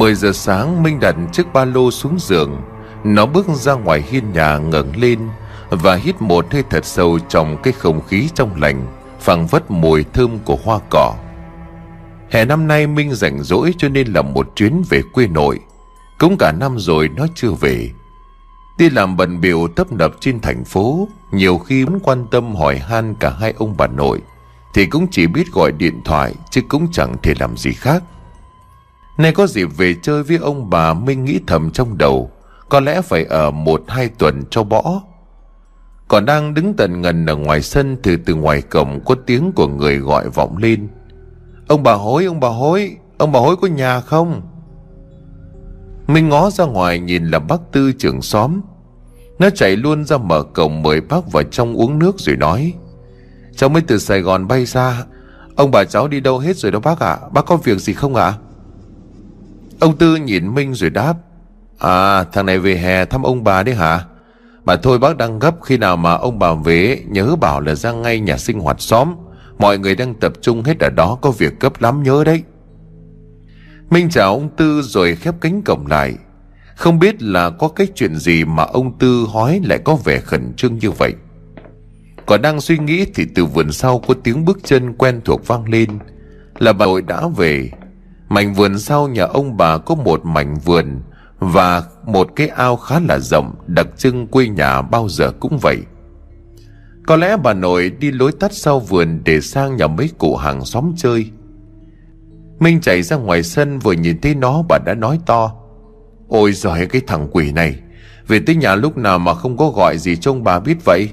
10 giờ sáng, Minh đặt chiếc ba lô xuống giường. Nó bước ra ngoài hiên nhà ngẩng lên Và hít một hơi thật sâu trong cái không khí trong lành, phảng vất mùi thơm của hoa cỏ. Hè năm nay Minh rảnh rỗi cho nên làm một chuyến về quê nội. Cũng cả năm rồi nó chưa về. Đi làm bận biểu tấp nập trên thành phố, Nhiều khi muốn quan tâm hỏi han cả hai ông bà nội. Thì cũng chỉ biết gọi điện thoại, Chứ cũng chẳng thể làm gì khác. Nay có dịp về chơi với ông bà Minh nghĩ thầm trong đầu Có lẽ phải ở một hai tuần cho bỏ Còn đang đứng tận ngần ở ngoài sân Từ từ ngoài cổng có tiếng của người gọi vọng lên. Ông bà hối, ông bà hối Ông bà hối có nhà không? Minh ngó ra ngoài nhìn là bác Tư trưởng xóm. Nó chạy luôn ra mở cổng mời bác vào trong uống nước rồi nói Cháu mới từ Sài Gòn bay ra. Ông bà cháu đi đâu hết rồi đó bác ạ? Bác có việc gì không ạ? Ông Tư nhìn Minh rồi đáp À thằng này về hè thăm ông bà đấy hả? Mà thôi bác đang gấp, khi nào mà ông bà về, Nhớ bảo là ra ngay nhà sinh hoạt xóm. Mọi người đang tập trung hết ở đó, Có việc cấp lắm, nhớ đấy. Minh chào ông Tư rồi khép cánh cổng lại. Không biết là có cái chuyện gì Mà ông Tư hói lại có vẻ khẩn trương như vậy. Còn đang suy nghĩ Thì từ vườn sau có tiếng bước chân quen thuộc vang lên. Là bà nội đã về. Mảnh vườn sau nhà ông bà có một mảnh vườn Và một cái ao khá là rộng, Đặc trưng quê nhà bao giờ cũng vậy. Có lẽ bà nội đi lối tắt sau vườn Để sang nhà mấy cụ hàng xóm chơi. Minh chạy ra ngoài sân vừa nhìn thấy nó, bà đã nói to, Ôi giời, cái thằng quỷ này, Về tới nhà lúc nào mà không có gọi gì trông bà biết vậy?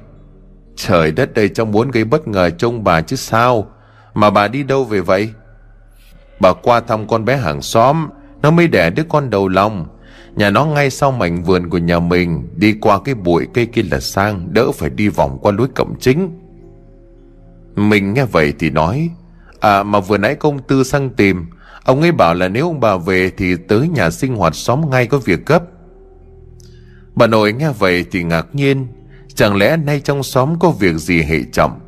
Trời đất đây cháu muốn gây bất ngờ trông bà chứ sao? Mà bà đi đâu về vậy? Bà qua thăm con bé hàng xóm, Nó mới đẻ đứa con đầu lòng. Nhà nó ngay sau mảnh vườn của nhà mình, Đi qua cái bụi cây kia là sang, Đỡ phải đi vòng qua lối cổng chính Mình nghe vậy thì nói À mà vừa nãy công tư sang tìm. Ông ấy bảo là nếu ông bà về Thì tới nhà sinh hoạt xóm ngay có việc gấp. Bà nội nghe vậy thì ngạc nhiên, Chẳng lẽ nay trong xóm có việc gì hệ trọng?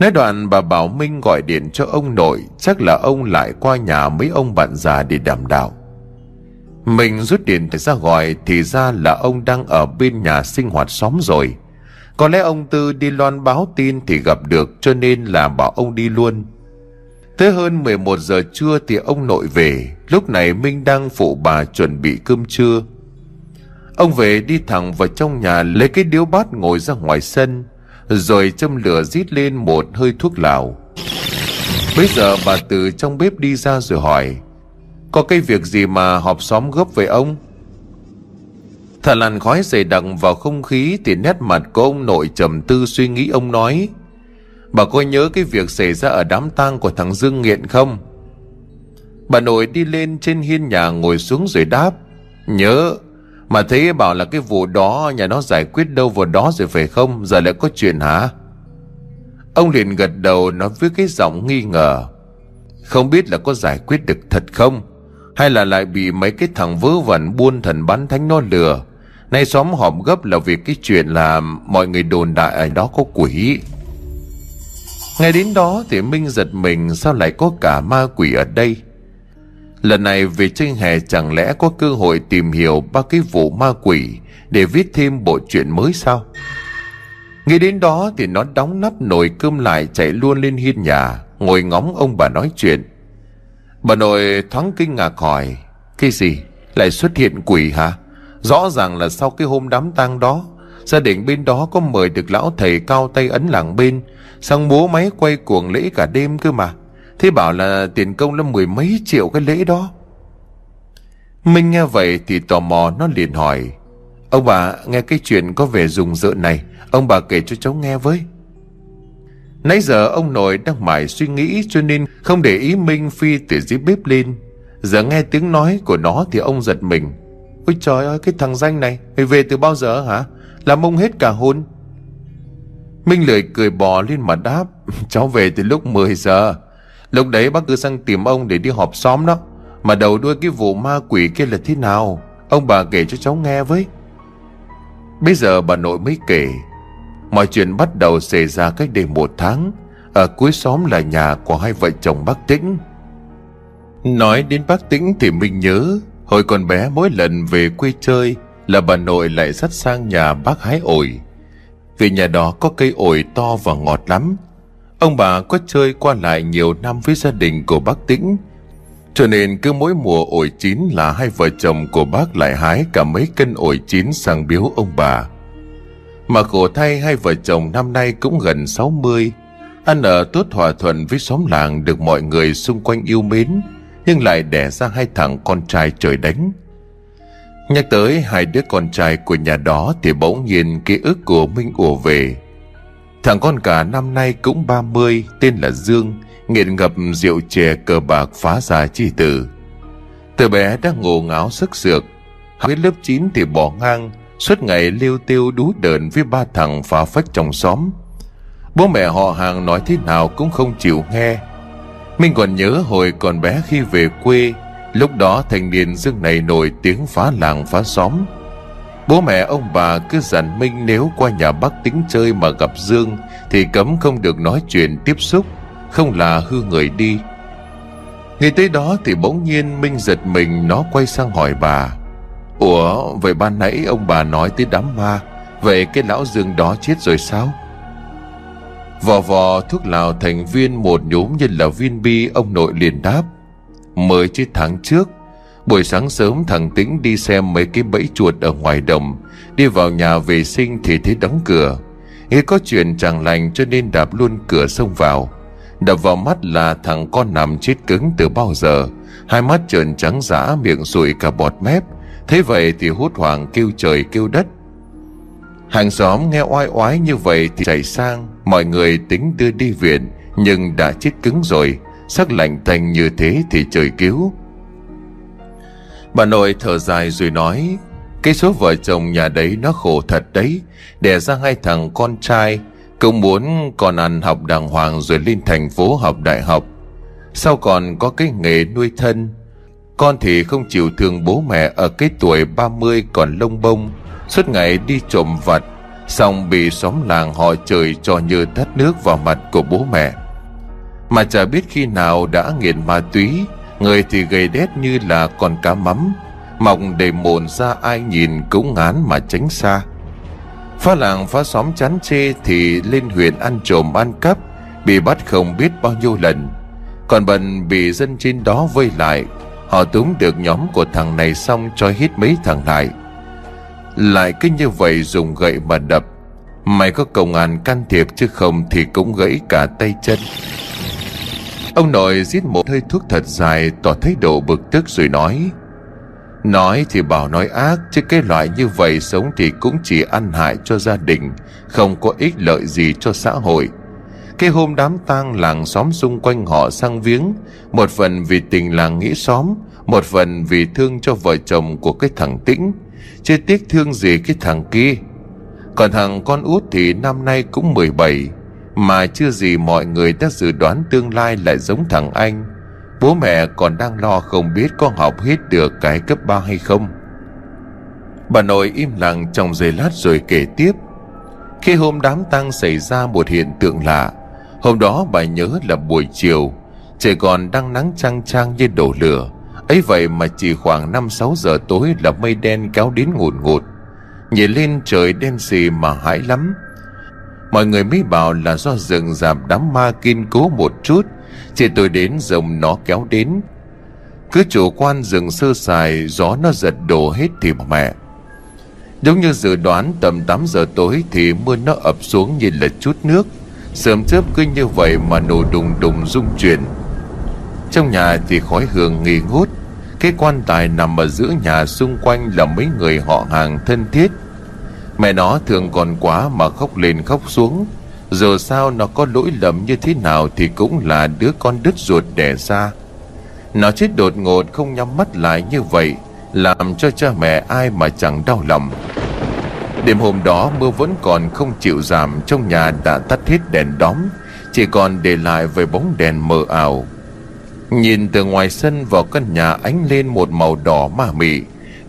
Nói đoạn bà Bảo Minh gọi điện cho ông nội, Chắc là ông lại qua nhà mấy ông bạn già để đảm đạo. Mình rút điện thoại ra gọi, Thì ra là ông đang ở bên nhà sinh hoạt xóm rồi. Có lẽ ông Tư đi loan báo tin thì gặp được, Cho nên là bảo ông đi luôn. Tới hơn 11 giờ trưa thì ông nội về. Lúc này Minh đang phụ bà chuẩn bị cơm trưa. Ông về đi thẳng vào trong nhà, Lấy cái điếu bát ngồi ra ngoài sân rồi châm lửa rít lên một hơi thuốc lào. Bây giờ bà từ trong bếp đi ra rồi hỏi, Có cái việc gì mà họp xóm gấp với ông? Thả làn khói dày đặc vào không khí Thì nét mặt của ông nội trầm tư suy nghĩ ông nói, Bà có nhớ cái việc xảy ra ở đám tang của thằng Dương Nghiện không? Bà nội đi lên trên hiên nhà ngồi xuống rồi đáp, Nhớ mà thấy bảo là cái vụ đó, nhà nó giải quyết đâu vào đó rồi phải không? Giờ lại có chuyện hả? Ông liền gật đầu nói với cái giọng nghi ngờ. Không biết là có giải quyết được thật không? Hay là lại bị mấy cái thằng vớ vẩn buôn thần bán thánh nó lừa? Nay xóm họp gấp là vì cái chuyện là Mọi người đồn đại ở đó có quỷ. Ngay đến đó thì Minh giật mình, Sao lại có cả ma quỷ ở đây? Lần này về tranh hè chẳng lẽ có cơ hội tìm hiểu ba cái vụ ma quỷ để viết thêm bộ truyện mới sao? Nghĩ đến đó thì nó đóng nắp nồi cơm lại chạy luôn lên hiên nhà, ngồi ngóng ông bà nói chuyện. Bà nội thoáng kinh ngạc hỏi, cái gì? Lại xuất hiện quỷ hả? Rõ ràng là sau cái hôm đám tang đó, gia đình bên đó có mời được lão thầy cao tay ấn làng bên, sang bố máy quay cuồng lễ cả đêm cơ mà. Thế bảo là tiền công là mười mấy triệu cái lễ đó. Minh nghe vậy thì tò mò, nó liền hỏi, Ông bà, nghe cái chuyện có vẻ dùng rợn này, Ông bà kể cho cháu nghe với. Nãy giờ ông nội đang mải suy nghĩ Cho nên không để ý Minh phi từ dưới bếp lên. Giờ nghe tiếng nói của nó thì ông giật mình. Ôi trời ơi, cái thằng danh này, Mày về từ bao giờ hả? Làm ông hết cả hôn Minh lười cười bò lên mà đáp, Cháu về từ lúc 10 giờ. Lúc đấy bác cứ sang tìm ông để đi họp xóm đó. Mà đầu đuôi cái vụ ma quỷ kia là thế nào? Ông bà kể cho cháu nghe với. Bây giờ bà nội mới kể. Mọi chuyện bắt đầu xảy ra cách đây một tháng. Ở cuối xóm là nhà của hai vợ chồng bác Tĩnh. Nói đến bác Tĩnh thì mình nhớ, Hồi còn bé mỗi lần về quê chơi Là bà nội lại dắt sang nhà bác hái ổi. Vì nhà đó có cây ổi to và ngọt lắm Ông bà có chơi qua lại nhiều năm với gia đình của bác Tĩnh. Cho nên cứ mỗi mùa ổi chín là hai vợ chồng của bác lại hái cả mấy cân ổi chín sang biếu ông bà. Mà khổ thay hai vợ chồng năm nay cũng gần 60 Ăn ở tốt hòa thuận với xóm làng được mọi người xung quanh yêu mến, Nhưng lại đẻ ra hai thằng con trai trời đánh. Nhắc tới hai đứa con trai của nhà đó Thì bỗng nhiên ký ức của Minh ùa về. Thằng con cả năm nay cũng 30 Tên là Dương, Nghiện ngập rượu chè cờ bạc phá ra chi tử. Từ bé đã ngổ ngáo sức sược. Học lớp 9 thì bỏ ngang, Suốt ngày liêu tiêu đú đờn với ba thằng phá phách trong xóm. Bố mẹ họ hàng nói thế nào cũng không chịu nghe. Mình còn nhớ hồi còn bé khi về quê, Lúc đó thanh niên Dương này nổi tiếng phá làng phá xóm. Bố mẹ ông bà cứ dặn Minh nếu qua nhà bác tính chơi mà gặp Dương, Thì cấm không được nói chuyện tiếp xúc, Không là hư người đi. Ngay tới đó thì bỗng nhiên Minh giật mình, nó quay sang hỏi bà. Ủa, vậy ban nãy ông bà nói tới đám ma, Vậy cái lão Dương đó chết rồi sao? Vò vò, thuốc lào thành viên một nhúm như là viên bi Ông nội liền đáp. Mới chứ tháng trước Buổi sáng sớm thằng Tĩnh đi xem mấy cái bẫy chuột ở ngoài đồng. Đi vào nhà vệ sinh thì thấy đóng cửa. Nghĩ có chuyện chẳng lành cho nên đạp luôn cửa xông vào. Đập vào mắt là thằng con nằm chết cứng từ bao giờ. Hai mắt trợn trắng dã, miệng sụi cả bọt mép. Thế vậy thì hốt hoảng kêu trời kêu đất. Hàng xóm nghe oai oái như vậy thì chạy sang. Mọi người tính đưa đi viện, Nhưng đã chết cứng rồi. Sắc lạnh tanh như thế thì trời cứu. Bà nội thở dài rồi nói, Cái số vợ chồng nhà đấy nó khổ thật đấy. Đẻ ra hai thằng con trai Cũng muốn con ăn học đàng hoàng Rồi lên thành phố học đại học. Sau còn có cái nghề nuôi thân? Con thì không chịu thương bố mẹ Ở cái tuổi 30 còn lông bông. Suốt ngày đi trộm vặt, Xong bị xóm làng họ trời cho như tắt nước vào mặt của bố mẹ. Mà chả biết khi nào đã nghiện ma túy Người thì gầy đét như là con cá mắm Mọng để mồn ra ai nhìn cũng ngán mà tránh xa. Phá làng phá xóm chán chê Thì lên huyện ăn trộm ăn cắp, Bị bắt không biết bao nhiêu lần. Còn bần bị dân trên đó vây lại, Họ túm được nhóm của thằng này xong cho hít mấy thằng lại. Lại cứ như vậy dùng gậy mà đập. Mày có công an can thiệp chứ không Thì cũng gãy cả tay chân. Ông nội giết một hơi thuốc thật dài, Tỏ thái độ bực tức rồi nói Nói thì bảo nói ác, Chứ cái loại như vậy sống thì cũng chỉ ăn hại cho gia đình, Không có ích lợi gì cho xã hội. Cái hôm đám tang làng xóm xung quanh họ sang viếng, Một phần vì tình làng nghĩ xóm, Một phần vì thương cho vợ chồng của cái thằng Tĩnh. Chứ tiếc thương gì cái thằng kia. Còn thằng con út thì năm nay cũng 17 mà chưa gì mọi người đã dự đoán tương lai lại giống thằng anh. Bố mẹ còn đang lo không biết có học hết được cái cấp 3 hay không. Bà nội im lặng trong giây lát rồi kể tiếp. Khi hôm đám tang xảy ra một hiện tượng lạ, Hôm đó bà nhớ là buổi chiều Trời còn đang nắng chang trang như đổ lửa. Ấy vậy mà chỉ khoảng 5-6 giờ tối là mây đen kéo đến ngùn ngụt. Nhìn lên trời đen xì mà hãi lắm. Mọi người mới bảo là do rừng giảm đám ma kiên cố một chút Chỉ tôi đến rồng nó kéo đến. Cứ chủ quan rừng sơ sài, Gió nó giật đổ hết thì mẹ. Giống như dự đoán, tầm 8 giờ tối Thì mưa nó ập xuống như là chút nước. Sớm chớp cứ như vậy mà nổ đùng đùng rung chuyển. Trong nhà thì khói hương nghi ngút. Cái quan tài nằm ở giữa nhà xung quanh là mấy người họ hàng thân thiết. Mẹ nó thường còn quá mà khóc lên khóc xuống. Giờ sao nó có lỗi lầm như thế nào Thì cũng là đứa con đứt ruột đẻ ra. Nó chết đột ngột không nhắm mắt lại như vậy, Làm cho cha mẹ ai mà chẳng đau lòng. Đêm hôm đó mưa vẫn còn không chịu giảm, Trong nhà đã tắt hết đèn đóm, Chỉ còn để lại vài bóng đèn mờ ảo. Nhìn từ ngoài sân vào căn nhà ánh lên một màu đỏ ma mị.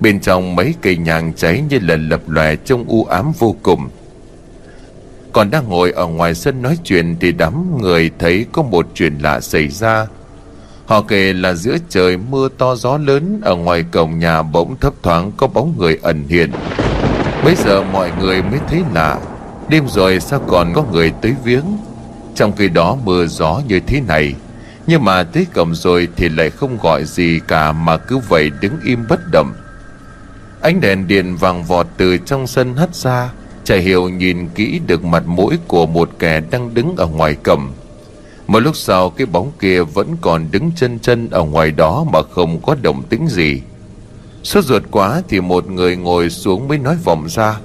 Bên trong mấy cây nhang cháy như là lập lòe trong u ám vô cùng. Còn đang ngồi ở ngoài sân nói chuyện Thì đám người thấy có một chuyện lạ xảy ra. Họ kể là giữa trời mưa to gió lớn, Ở ngoài cổng nhà bỗng thấp thoáng có bóng người ẩn hiện. Bây giờ mọi người mới thấy lạ. Đêm rồi sao còn có người tới viếng? Trong khi đó mưa gió như thế này, Nhưng mà tới cổng rồi thì lại không gọi gì cả Mà cứ vậy đứng im bất động. Ánh đèn điện vàng vọt từ trong sân hắt ra Chả hiểu nhìn kỹ được mặt mũi của một kẻ đang đứng ở ngoài cầm. Một lúc sau, cái bóng kia vẫn còn đứng chân chân ở ngoài đó mà không có động tĩnh gì. Sốt ruột quá thì một người ngồi xuống mới nói vọng ra,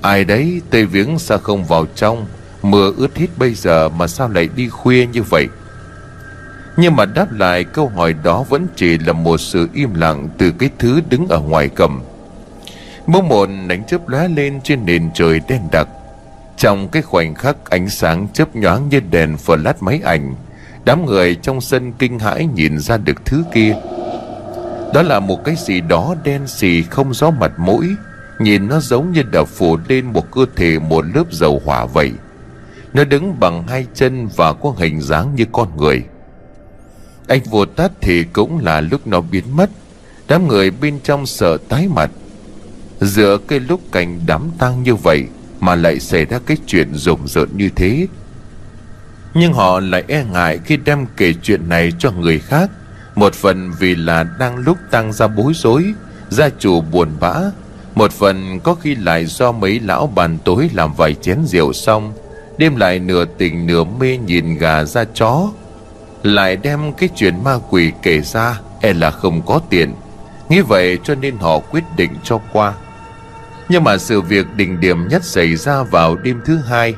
Ai đấy, tây viếng sao không vào trong? Mưa ướt hết bây giờ mà sao lại đi khuya như vậy? Nhưng mà đáp lại câu hỏi đó vẫn chỉ là một sự im lặng từ cái thứ đứng ở ngoài cầm. Bỗng một đánh chớp lóe lên trên nền trời đen đặc. Trong cái khoảnh khắc ánh sáng chớp nhoáng như đèn lát máy ảnh, Đám người trong sân kinh hãi nhìn ra được thứ kia. Đó là một cái gì đó đen xì không gió mặt mũi, Nhìn nó giống như đã phủ lên một cơ thể, một lớp dầu hỏa vậy. Nó đứng bằng hai chân và có hình dáng như con người. Anh vụt tát thì cũng là lúc nó biến mất. Đám người bên trong sợ tái mặt. Giữa cái lúc cảnh đám tang như vậy Mà lại xảy ra cái chuyện rùng rợn như thế. Nhưng họ lại e ngại khi đem kể chuyện này cho người khác. Một phần vì là đang lúc tăng ra bối rối, Gia chủ buồn bã. Một phần có khi lại do mấy lão bàn tối làm vài chén rượu xong Đêm lại nửa tình nửa mê nhìn gà ra chó. Lại đem cái chuyện ma quỷ kể ra E là không có tiền Nghĩ vậy cho nên họ quyết định cho qua nhưng mà sự việc đỉnh điểm nhất xảy ra vào đêm thứ hai.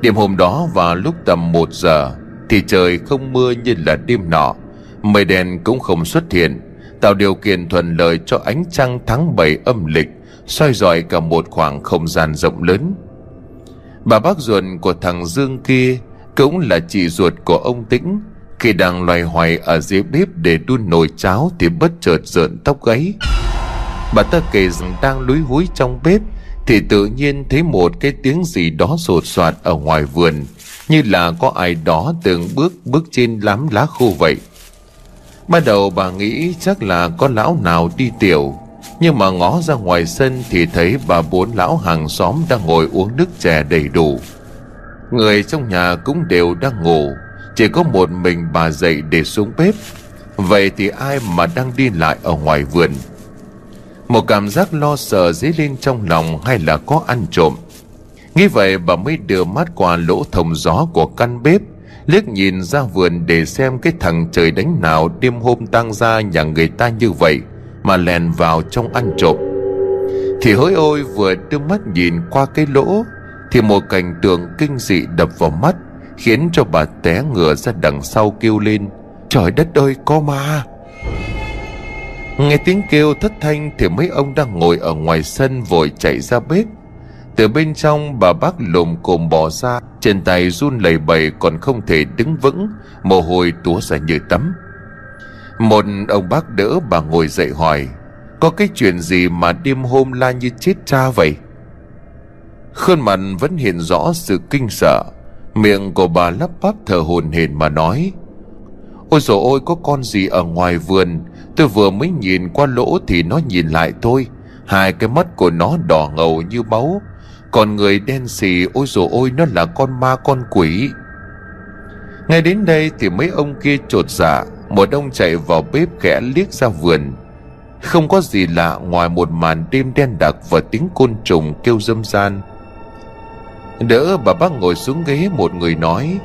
Đêm hôm đó vào lúc tầm 1 giờ, Thì trời không mưa như là đêm nọ. Mây đèn cũng không xuất hiện, Tạo điều kiện thuận lợi cho ánh trăng tháng 7 âm lịch, soi dọi cả một khoảng không gian rộng lớn. Bà bác ruột của thằng Dương kia Cũng là chị ruột của ông Tĩnh. Khi đang loay hoay ở dưới bếp để đun nồi cháo Thì bất chợt rợn tóc gáy. Bà ta kể rằng đang lúi húi trong bếp, Thì tự nhiên thấy một cái tiếng gì đó sột soạt ở ngoài vườn, Như là có ai đó từng bước bước trên lám lá khô vậy. Ban đầu bà nghĩ chắc là có lão nào đi tiểu, Nhưng mà ngó ra ngoài sân thì thấy bà bốn lão hàng xóm đang ngồi uống nước chè đầy đủ. Người trong nhà cũng đều đang ngủ, Chỉ có một mình bà dậy để xuống bếp. Vậy thì ai mà đang đi lại ở ngoài vườn? Một cảm giác lo sợ dấy lên trong lòng hay là có ăn trộm. Nghĩ vậy, bà mới đưa mắt qua lỗ thông gió của căn bếp, liếc nhìn ra vườn để xem cái thằng trời đánh nào đêm hôm tăng ra nhà người ta như vậy mà lèn vào trong ăn trộm. Thì hỡi ôi, vừa đưa mắt nhìn qua cái lỗ, thì một cảnh tượng kinh dị đập vào mắt, khiến cho bà té ngửa ra đằng sau kêu lên, trời đất ơi, có ma! Nghe tiếng kêu thất thanh Thì mấy ông đang ngồi ở ngoài sân Vội chạy ra bếp. Từ bên trong, bà bác lùm cồm bò ra, Trên tay run lẩy bẩy Còn không thể đứng vững, Mồ hôi túa ra như tắm. Một ông bác đỡ bà ngồi dậy hỏi, Có cái chuyện gì mà đêm hôm la như chết cha vậy? Khuôn mặt vẫn hiện rõ sự kinh sợ. Miệng của bà lắp bắp thở hồn hển mà nói, Ôi dồi ôi, có con gì ở ngoài vườn Tôi vừa mới nhìn qua lỗ thì nó nhìn lại tôi. Hai cái mắt của nó đỏ ngầu như máu. Còn người đen xì, ôi dồi ôi, nó là con ma, con quỷ. Ngay đến đây thì mấy ông kia trột dạ. Một ông chạy vào bếp khẽ liếc ra vườn. Không có gì lạ ngoài một màn đêm đen đặc và tiếng côn trùng kêu dâm gian Đỡ bà bác ngồi xuống ghế, một người nói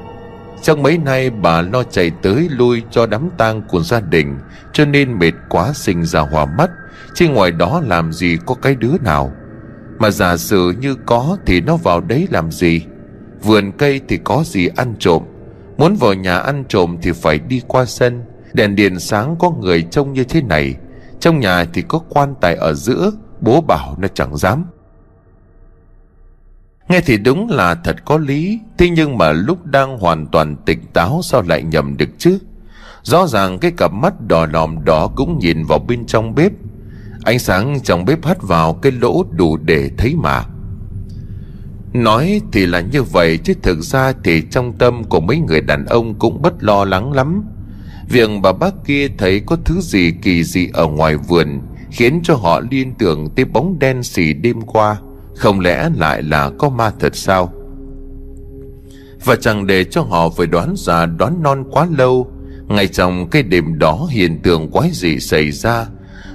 trong mấy nay bà lo chạy tới lui cho đám tang của gia đình, Cho nên mệt quá sinh ra hòa mắt, Chứ ngoài đó làm gì có cái đứa nào. Mà giả sử như có thì nó vào đấy làm gì? Vườn cây thì có gì ăn trộm? Muốn vào nhà ăn trộm thì phải đi qua sân. Đèn điện sáng có người trông như thế này, Trong nhà thì có quan tài ở giữa, Bố bảo nó chẳng dám. Nghe thì đúng là thật có lý, Thế nhưng mà lúc đang hoàn toàn tỉnh táo Sao lại nhầm được chứ? Rõ ràng cái cặp mắt đỏ lòm đó Cũng nhìn vào bên trong bếp. Ánh sáng trong bếp hắt vào Cái lỗ đủ để thấy mà. Nói thì là như vậy, Chứ thực ra thì trong tâm của mấy người đàn ông Cũng bất lo lắng lắm. Việc bà bác kia thấy có thứ gì kỳ dị ở ngoài vườn Khiến cho họ liên tưởng tới bóng đen xì đêm qua. Không lẽ lại là có ma thật sao? Và chẳng để cho họ phải đoán già, đoán non quá lâu, Ngay trong cái đêm đó hiện tượng quái dị xảy ra.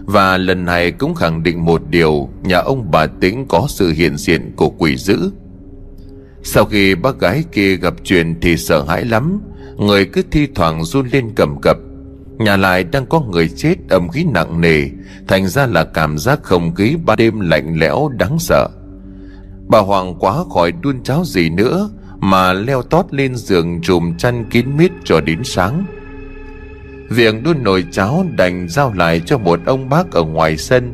Và lần này cũng khẳng định một điều, Nhà ông bà Tĩnh có sự hiện diện của quỷ dữ. Sau khi bác gái kia gặp chuyện thì sợ hãi lắm, Người cứ thi thoảng run lên cầm cập. Nhà lại đang có người chết, âm khí nặng nề, Thành ra là cảm giác không khí ba đêm lạnh lẽo, đáng sợ. Bà Hoàng quá khỏi đun cháo gì nữa, Mà leo tót lên giường trùm chăn kín mít cho đến sáng. Việc đun nồi cháo đành giao lại cho một ông bác ở ngoài sân.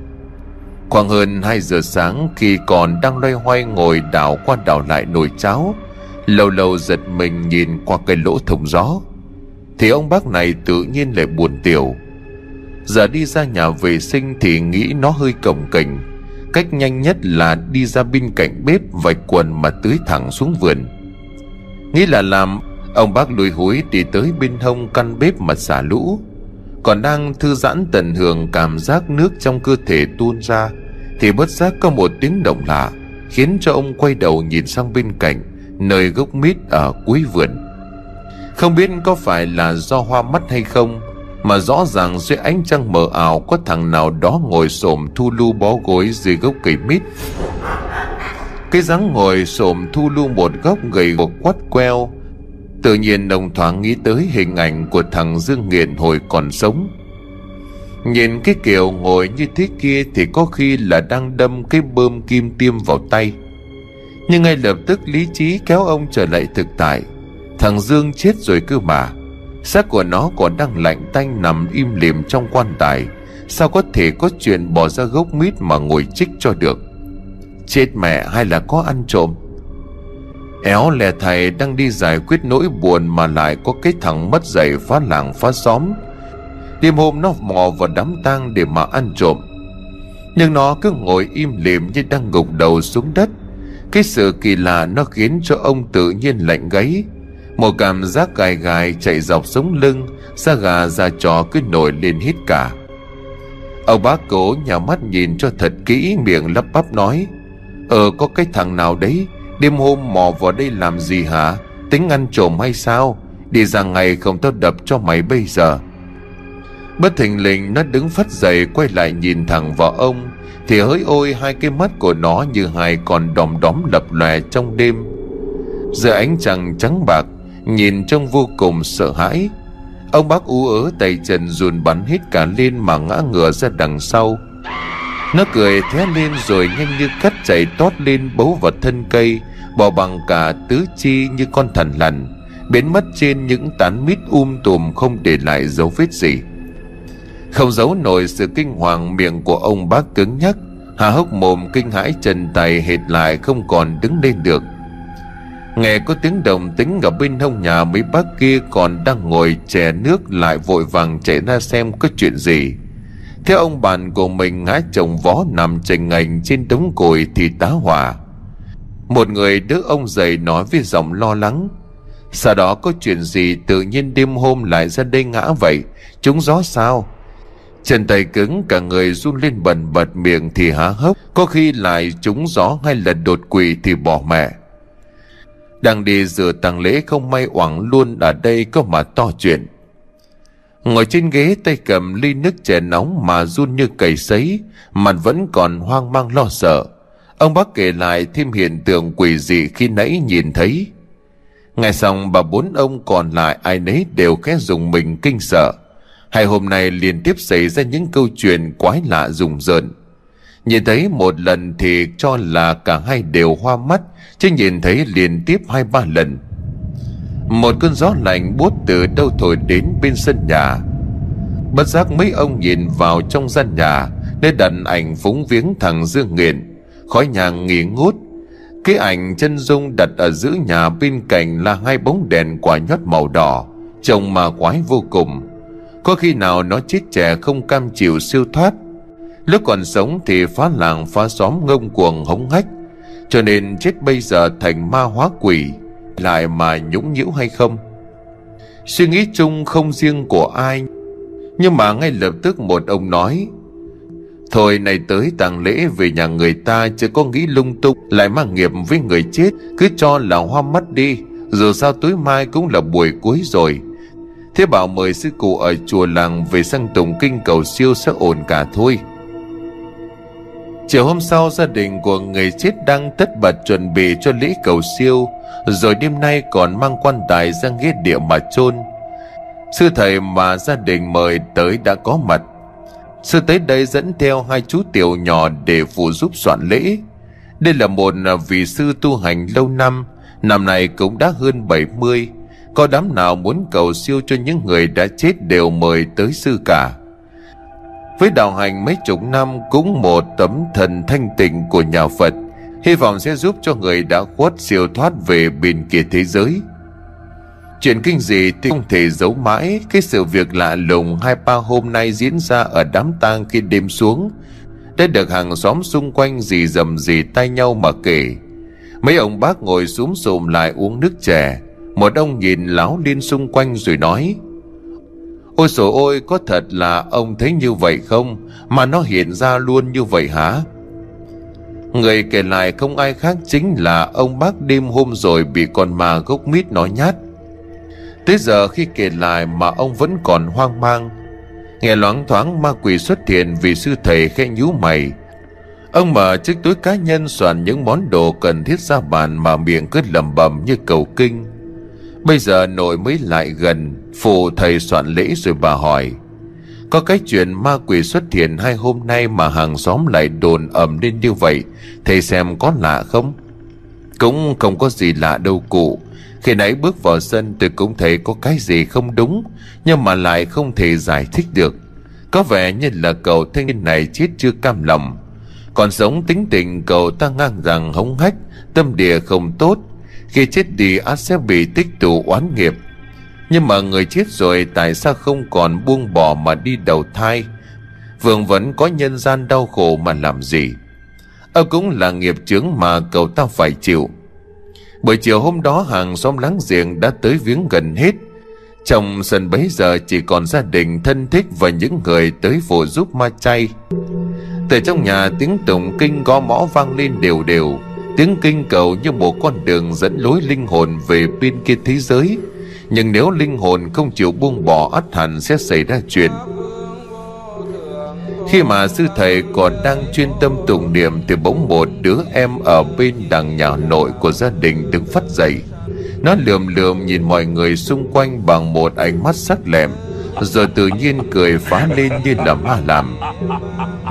Khoảng hơn 2 giờ sáng, khi còn đang loay hoay ngồi đảo qua đảo lại nồi cháo, Lâu lâu giật mình nhìn qua cái lỗ thông gió. Thì ông bác này tự nhiên lại buồn tiểu. Giờ đi ra nhà vệ sinh thì nghĩ nó hơi cổng kềnh. Cách nhanh nhất là đi ra bên cạnh bếp vạch quần mà tưới thẳng xuống vườn. Nghĩ là làm, Ông bác lùi húi đi tới bên hông căn bếp mà xả lũ. Còn đang thư giãn tận hưởng cảm giác nước trong cơ thể tuôn ra, Thì bất giác có một tiếng động lạ, Khiến cho ông quay đầu nhìn sang bên cạnh, Nơi gốc mít ở cuối vườn. Không biết có phải là do hoa mắt hay không mà rõ ràng dưới ánh trăng mờ ảo Có thằng nào đó ngồi xổm thu lu bó gối dưới gốc cây mít. Cái dáng ngồi xổm thu lu một góc gầy gộc quắt queo. Tự nhiên đồng thoáng nghĩ tới hình ảnh của thằng Dương Nghiện hồi còn sống. Nhìn cái kiểu ngồi như thế kia thì có khi là đang đâm cái bơm kim tiêm vào tay. Nhưng ngay lập tức lý trí kéo ông trở lại thực tại. Thằng Dương chết rồi cơ mà. Xác của nó còn đang lạnh tanh nằm im lìm trong quan tài. Sao có thể có chuyện bỏ ra gốc mít mà ngồi chích cho được? Chết mẹ hay là có ăn trộm? Éo lè thầy đang đi giải quyết nỗi buồn Mà lại có cái thằng mất dạy phá làng phá xóm. Đêm hôm nó mò vào đám tang để mà ăn trộm. Nhưng nó cứ ngồi im lìm như đang gục đầu xuống đất. Cái sự kỳ lạ nó khiến cho ông tự nhiên lạnh gáy. Một cảm giác gài gài chạy dọc sống lưng, Da gà da chó cứ nổi lên hít cả. Ông bác cố nhà mắt nhìn cho thật kỹ miệng lắp bắp nói Ờ có cái thằng nào đấy? Đêm hôm mò vào đây làm gì hả? Tính ăn trộm hay sao? Đi ra ngày không tao đập cho mày bây giờ. Bất thình lình, nó đứng phát dậy Quay lại nhìn thẳng vào ông, Thì hỡi ôi, hai cái mắt của nó Như hai con đom đóm lập lòe trong đêm. Giờ ánh trăng trắng bạc Nhìn trông vô cùng sợ hãi. Ông bác ú ớ tay chân run bắn hết cả lên Mà ngã ngửa ra đằng sau. Nó cười thé lên rồi nhanh như cắt chạy tót lên bấu vào thân cây Bỏ bằng cả tứ chi như con thần lằn, Biến mất trên những tán mít um tùm không để lại dấu vết gì. Không giấu nổi sự kinh hoàng miệng của ông bác cứng nhắc, Hà hốc mồm kinh hãi chân tay hệt lại không còn đứng lên được. Nghe có tiếng đồng tính ở bên hông nhà mấy bác kia còn đang ngồi chè nước lại vội vàng chạy ra xem có chuyện gì. Theo ông bạn của mình ngã chồng vó nằm chành ngành trên đống cồi thì tá hỏa. Một người đứa ông dậy nói với giọng lo lắng, Sau đó có chuyện gì tự nhiên đêm hôm lại ra đây ngã vậy? Chúng gió sao? Chân tay cứng, cả người run lên bần bật, miệng thì há hốc. Có khi lại trúng gió hay là đột quỵ thì bỏ mẹ. Đang đi dự tang lễ không may oảng luôn ở đây có mà to chuyện Ngồi trên ghế tay cầm ly nước chè nóng mà run như cầy sấy, mặt vẫn còn hoang mang lo sợ. Ông bác kể lại thêm hiện tượng quỷ dị khi nãy nhìn thấy. Ngày xong bà bốn ông còn lại ai nấy đều khẽ dùng mình kinh sợ. Hai hôm nay liên tiếp xảy ra những câu chuyện quái lạ rùng rợn. Nhìn thấy một lần thì cho là cả hai đều hoa mắt, chứ nhìn thấy liên tiếp hai ba lần. Một cơn gió lạnh buốt từ đâu thổi đến bên sân nhà. Bất giác mấy ông nhìn vào trong gian nhà Nơi đặt ảnh phúng viếng thằng Dương Nghiện. Khói nhà nghỉ ngút. Cái ảnh chân dung đặt ở giữa nhà bên cạnh là hai bóng đèn quả nhót màu đỏ Trông mà quái vô cùng. Có khi nào nó chết trẻ không cam chịu siêu thoát? Lúc còn sống thì phá làng phá xóm ngông cuồng hống hách, Cho nên chết bây giờ thành ma hóa quỷ, lại mà nhũng nhiễu hay không? Suy nghĩ chung không riêng của ai, Nhưng mà ngay lập tức một ông nói, Thôi này tới tàng lễ về nhà người ta Chứ có nghĩ lung tung, Lại mang nghiệp với người chết, Cứ cho là hoa mắt đi, Dù sao tối mai cũng là buổi cuối rồi. Thế bảo mời sư cụ ở chùa làng Về sang tụng kinh cầu siêu sẽ ổn cả thôi. Chiều hôm sau, gia đình của người chết đang tất bật chuẩn bị cho lễ cầu siêu. Rồi đêm nay còn mang quan tài ra nghĩa địa mà chôn. Sư thầy mà gia đình mời tới đã có mặt. Sư tới đây dẫn theo hai chú tiểu nhỏ để phụ giúp soạn lễ. Đây là một vị sư tu hành lâu năm Năm nay cũng đã hơn 70 Có đám nào muốn cầu siêu cho những người đã chết đều mời tới sư cả với đạo hành mấy chục năm cũng một tấm thần thanh tịnh của nhà Phật, Hy vọng sẽ giúp cho người đã khuất siêu thoát về bên kia thế giới. Chuyện kinh dị thì không thể giấu mãi Cái sự việc lạ lùng hai ba hôm nay diễn ra ở đám tang khi đêm xuống. Đã được hàng xóm xung quanh dì dầm dì tay nhau mà kể. Mấy ông bác ngồi xuống xùm lại uống nước chè, Một ông nhìn láo lên xung quanh rồi nói Ôi sổ ôi, có thật là ông thấy như vậy không? Mà nó hiện ra luôn như vậy hả? Người kể lại không ai khác chính là ông bác đêm hôm rồi bị con ma gốc mít nói nhát. Tới giờ khi kể lại mà ông vẫn còn hoang mang. Nghe loáng thoáng ma quỷ xuất hiện vì sư thầy khẽ nhú mày. Ông mở chiếc túi cá nhân soạn những món đồ cần thiết ra bàn mà miệng cứ lầm bầm như cầu kinh. Bây giờ nội mới lại gần, Phụ thầy soạn lễ rồi bà hỏi. Có cái chuyện ma quỷ xuất hiện hai hôm nay Mà hàng xóm lại đồn ầm lên như vậy, Thầy xem có lạ không? Cũng không có gì lạ đâu cụ. Khi nãy bước vào sân tôi cũng thấy có cái gì không đúng, Nhưng mà lại không thể giải thích được. Có vẻ như là cậu thanh niên này chết chưa cam lòng. Còn sống tính tình cậu ta ngang rằng hống hách, Tâm địa không tốt khi chết đi ác sẽ bị tích tụ oán nghiệp. Nhưng mà người chết rồi, Tại sao không còn buông bỏ mà đi đầu thai? Vương vẫn có nhân gian đau khổ mà làm gì? Ơ cũng là nghiệp chướng mà cậu ta phải chịu. Buổi chiều hôm đó, hàng xóm láng giềng đã tới viếng gần hết. Trong sân bấy giờ, chỉ còn gia đình, thân thích và những người tới phụ giúp ma chay. Từ trong nhà, tiếng tụng kinh gõ mõ vang lên đều đều. Tiếng kinh cầu như một con đường dẫn lối linh hồn về bên kia thế giới. Nhưng nếu linh hồn không chịu buông bỏ, ắt hẳn sẽ xảy ra chuyện. Khi mà sư thầy còn đang chuyên tâm tụng niệm Thì bỗng một đứa em ở bên đằng nhà nội của gia đình đứng phát dậy. Nó lườm lườm nhìn mọi người xung quanh bằng một ánh mắt sắc lẹm. Rồi tự nhiên cười phá lên như là ma làm.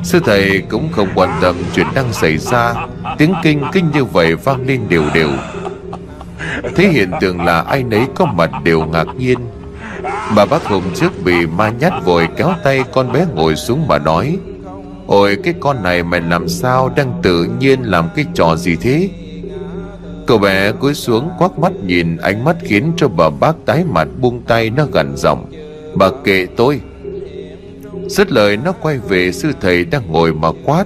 Sư thầy cũng không quan tâm chuyện đang xảy ra. Tiếng kinh kinh như vậy vang lên đều đều. Thế hiện tượng là ai nấy có mặt đều ngạc nhiên. Bà bác Hùng trước bị ma nhát vội kéo tay con bé ngồi xuống mà nói, Ôi, cái con này mày làm sao đang tự nhiên làm cái trò gì thế? Cậu bé cúi xuống quắc mắt nhìn ánh mắt khiến cho bà bác tái mặt buông tay nó gần giọng. Bà kệ tôi. Rất lời, nó quay về sư thầy đang ngồi mà quát.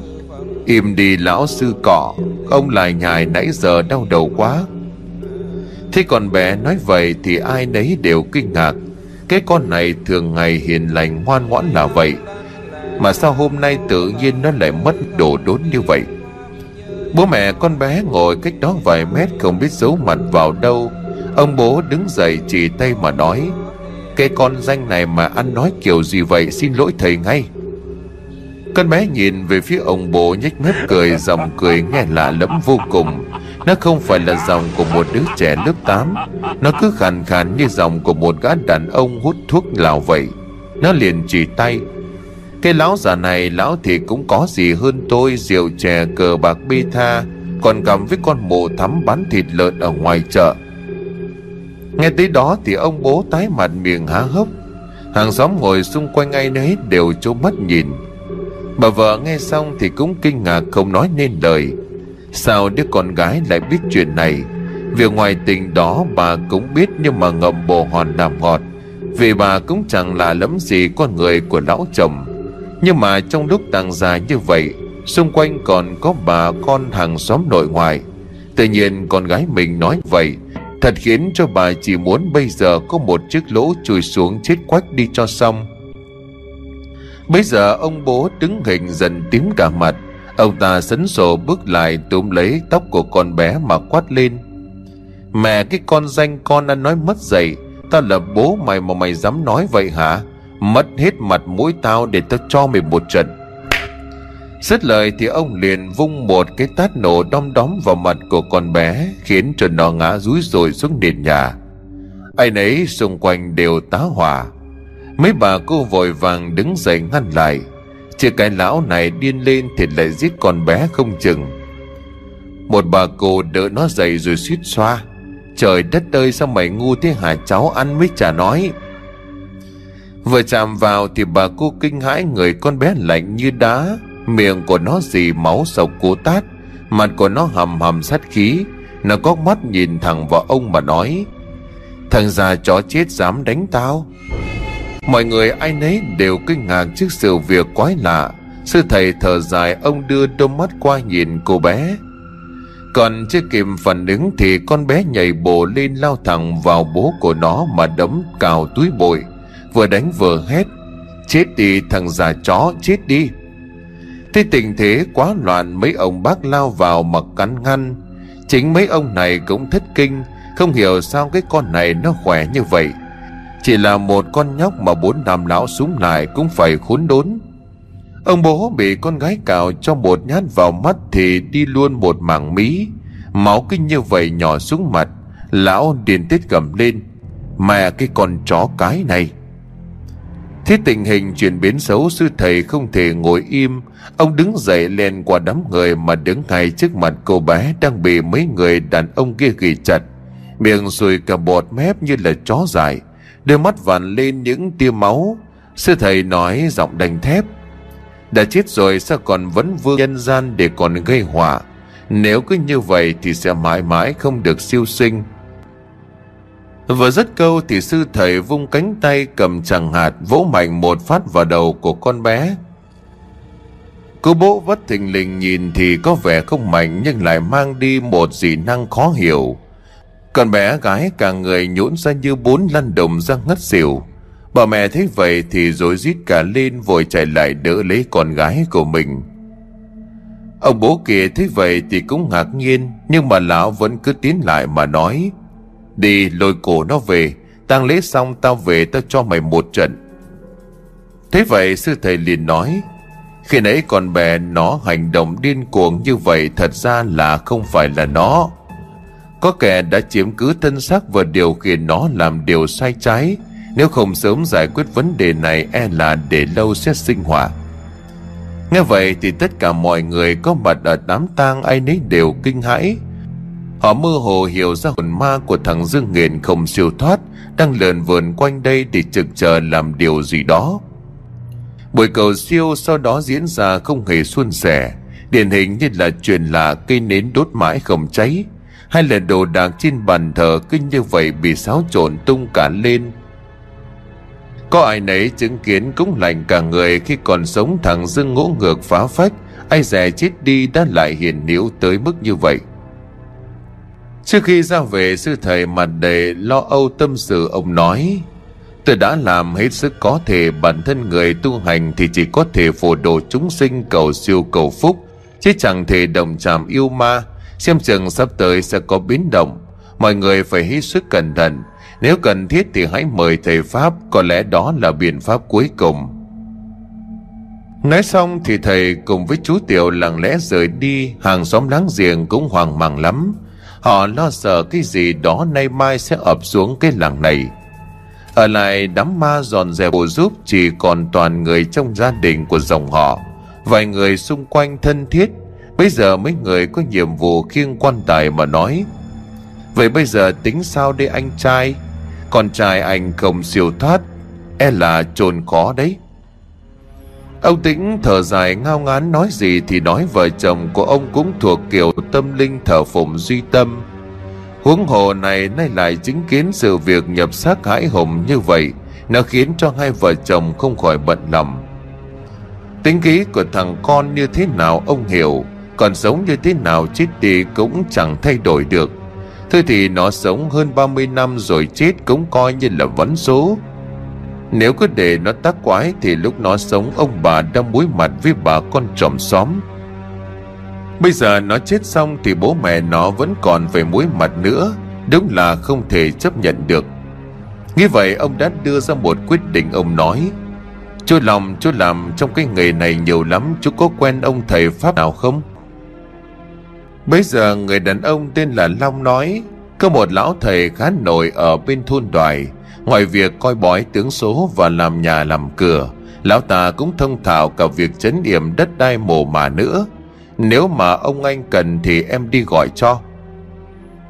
Im đi, lão sư cọ. Ông lại nhài nãy giờ đau đầu quá. Thế còn bé nói vậy thì ai nấy đều kinh ngạc. Cái con này thường ngày hiền lành, ngoan ngoãn là vậy. Mà sao hôm nay tự nhiên nó lại mất đồ đốn như vậy? Bố mẹ con bé ngồi cách đó vài mét không biết giấu mặt vào đâu. Ông bố đứng dậy chỉ tay mà nói. Cái con danh này mà ăn nói kiểu gì vậy, xin lỗi thầy ngay. Con bé nhìn về phía ông bố nhếch mép cười Dòng cười nghe lạ lẫm vô cùng. Nó không phải là dòng của một đứa trẻ lớp 8 Nó cứ khàn khàn như dòng của một gã đàn ông hút thuốc lào vậy. Nó liền chỉ tay. Cái lão già này, lão thì cũng có gì hơn tôi, Rượu chè cờ bạc bi tha, Còn cầm với con mồ thắm bán thịt lợn ở ngoài chợ. Nghe tới đó thì ông bố tái mặt miệng há hốc. Hàng xóm ngồi xung quanh ai nấy đều trố mắt nhìn. Bà vợ nghe xong thì cũng kinh ngạc không nói nên lời. Sao đứa con gái lại biết chuyện này? Việc ngoài tình đó bà cũng biết Nhưng mà ngậm bồ hòn làm ngọt. Vì bà cũng chẳng là lắm gì con người của lão chồng. Nhưng mà trong lúc tàng dài như vậy, Xung quanh còn có bà con hàng xóm nội ngoại. Tự nhiên con gái mình nói vậy Thật khiến cho bà chỉ muốn bây giờ có một chiếc lỗ chui xuống chết quách đi cho xong. Bây giờ ông bố đứng hình dần tím cả mặt. Ông ta sấn sổ bước lại túm lấy tóc của con bé mà quát lên. Mẹ, cái con danh con đã nói mất dậy Tao là bố mày mà mày dám nói vậy hả? Mất hết mặt mũi tao để tao cho mày một trận. Dứt lời thì ông liền vung một cái tát nổ đom đóm vào mặt của con bé, Khiến cho nó ngã rúi rồi xuống nền nhà. Ai nấy xung quanh đều tá hỏa. Mấy bà cô vội vàng đứng dậy ngăn lại. Chứ cái lão này điên lên thì lại giết con bé không chừng. Một bà cô đỡ nó dậy rồi suýt xoa. Trời đất ơi, sao mày ngu thế hả? Cháu ăn mới chả nói. Vừa chạm vào thì bà cô kinh hãi người con bé lạnh như đá. Miệng của nó dì máu sộc cố tát, Mặt của nó hầm hầm sát khí. Nó có mắt nhìn thẳng vào ông mà nói, Thằng già chó chết dám đánh tao. Mọi người ai nấy đều kinh ngạc trước sự việc quái lạ. Sư thầy thở dài, ông đưa đôi mắt qua nhìn cô bé. Còn chưa kịp phản ứng thì con bé nhảy bổ lên lao thẳng vào bố của nó mà đấm cào túi bụi, Vừa đánh vừa hét, Chết đi, thằng già chó, chết đi. Thế tình thế quá loạn, mấy ông bác lao vào mà cắn ngăn. Chính mấy ông này cũng thất kinh, Không hiểu sao cái con này nó khỏe như vậy. Chỉ là một con nhóc mà bốn năm lão súng lại cũng phải khốn đốn. Ông bố bị con gái cào cho một nhát vào mắt thì đi luôn một mảng mí. Máu kinh như vậy nhỏ xuống mặt, Lão điền tiết gầm lên. Mẹ cái con chó cái này. Thế tình hình chuyển biến xấu sư thầy không thể ngồi im Ông đứng dậy lên qua đám người mà đứng ngay trước mặt cô bé đang bị mấy người đàn ông kia ghi chặt. Miệng sùi cả bọt mép như là chó dài, đôi mắt vằn lên những tia máu. Sư thầy nói giọng đành thép. Đã chết rồi sao còn vẫn vương nhân gian để còn gây họa. Nếu cứ như vậy thì sẽ mãi mãi không được siêu sinh. Vừa dứt câu thì sư thầy vung cánh tay cầm chẳng hạt vỗ mạnh một phát vào đầu của con bé. Cô bố vất thình lình nhìn thì có vẻ không mạnh nhưng lại mang đi một dị năng khó hiểu. Con bé gái cả người nhũn ra như bốn lăn đồng ra ngất xỉu. Bà mẹ thấy vậy thì rối rít cả lên vội chạy lại đỡ lấy con gái của mình. Ông bố kia thấy vậy thì cũng ngạc nhiên, nhưng mà lão vẫn cứ tiến lại mà nói Đi lôi cổ nó về, tang lễ xong tao về tao cho mày một trận. Thế vậy sư thầy liền nói, Khi nãy con bé nó hành động điên cuồng như vậy Thật ra là không phải là nó. Có kẻ đã chiếm cứ thân xác Và điều khiển nó làm điều sai trái, Nếu không sớm giải quyết vấn đề này E là để lâu sẽ sinh hỏa Nghe vậy thì tất cả mọi người có mặt ở đám tang ai nấy đều kinh hãi. Họ mơ hồ hiểu ra hồn ma của thằng Dương Nghiền không siêu thoát, Đang lượn vườn quanh đây để trực chờ làm điều gì đó. Buổi cầu siêu sau đó diễn ra không hề suôn sẻ, Điển hình như là truyền lạ cây nến đốt mãi không cháy. Hay là đồ đạc trên bàn thờ kinh như vậy bị xáo trộn tung cả lên. Có ai nấy chứng kiến cũng lạnh cả người khi còn sống thằng Dương ngỗ ngược phá phách, Ai dè chết đi đã lại hiền níu tới mức như vậy. Trước khi ra về, sư thầy mặt đầy lo âu tâm sự, ông nói, Tôi đã làm hết sức có thể, bản thân người tu hành thì chỉ có thể phổ độ chúng sinh cầu siêu cầu phúc. Chứ chẳng thể đồng chạm yêu ma. Xem chừng sắp tới sẽ có biến động. Mọi người phải hết sức cẩn thận. Nếu cần thiết thì hãy mời thầy Pháp, Có lẽ đó là biện pháp cuối cùng. Nói xong thì thầy cùng với chú Tiểu lặng lẽ rời đi. Hàng xóm láng giềng cũng hoang mang lắm. Họ lo sợ cái gì đó nay mai sẽ ập xuống cái làng này. Ở lại đám ma dọn dẹp bổ giúp Chỉ còn toàn người trong gia đình của dòng họ, Vài người xung quanh thân thiết. Bây giờ mấy người có nhiệm vụ khiêng quan tài mà nói. Vậy bây giờ tính sao đây anh trai? Con trai anh không siêu thoát E là trồn khó đấy. Ông Tĩnh thở dài ngao ngán nói gì thì nói vợ chồng của ông cũng thuộc kiểu tâm linh thờ phụng duy tâm. Huống hồ này nay lại chứng kiến sự việc nhập xác hãi hùng như vậy, nó khiến cho hai vợ chồng không khỏi bận lòng. Tính khí của thằng con như thế nào ông hiểu, còn sống như thế nào chết đi cũng chẳng thay đổi được. Thôi thì nó sống hơn 30 năm rồi chết cũng coi như là vấn số nếu cứ để nó tác quái Thì lúc nó sống, ông bà đang mối mặt với bà con trộm xóm Bây giờ nó chết xong thì bố mẹ nó vẫn còn phải mối mặt nữa, Đúng là không thể chấp nhận được Như vậy, ông đã đưa ra một quyết định, ông nói Chú lòng chú làm trong cái nghề này nhiều lắm, Chú có quen ông thầy Pháp nào không? Bây giờ người đàn ông tên là Long nói, Có một lão thầy khá nổi ở bên thôn đoài Ngoài việc coi bói tướng số và làm nhà làm cửa, Lão ta cũng thông thạo cả việc chấn điểm đất đai mồ mà nữa Nếu mà ông anh cần thì em đi gọi cho.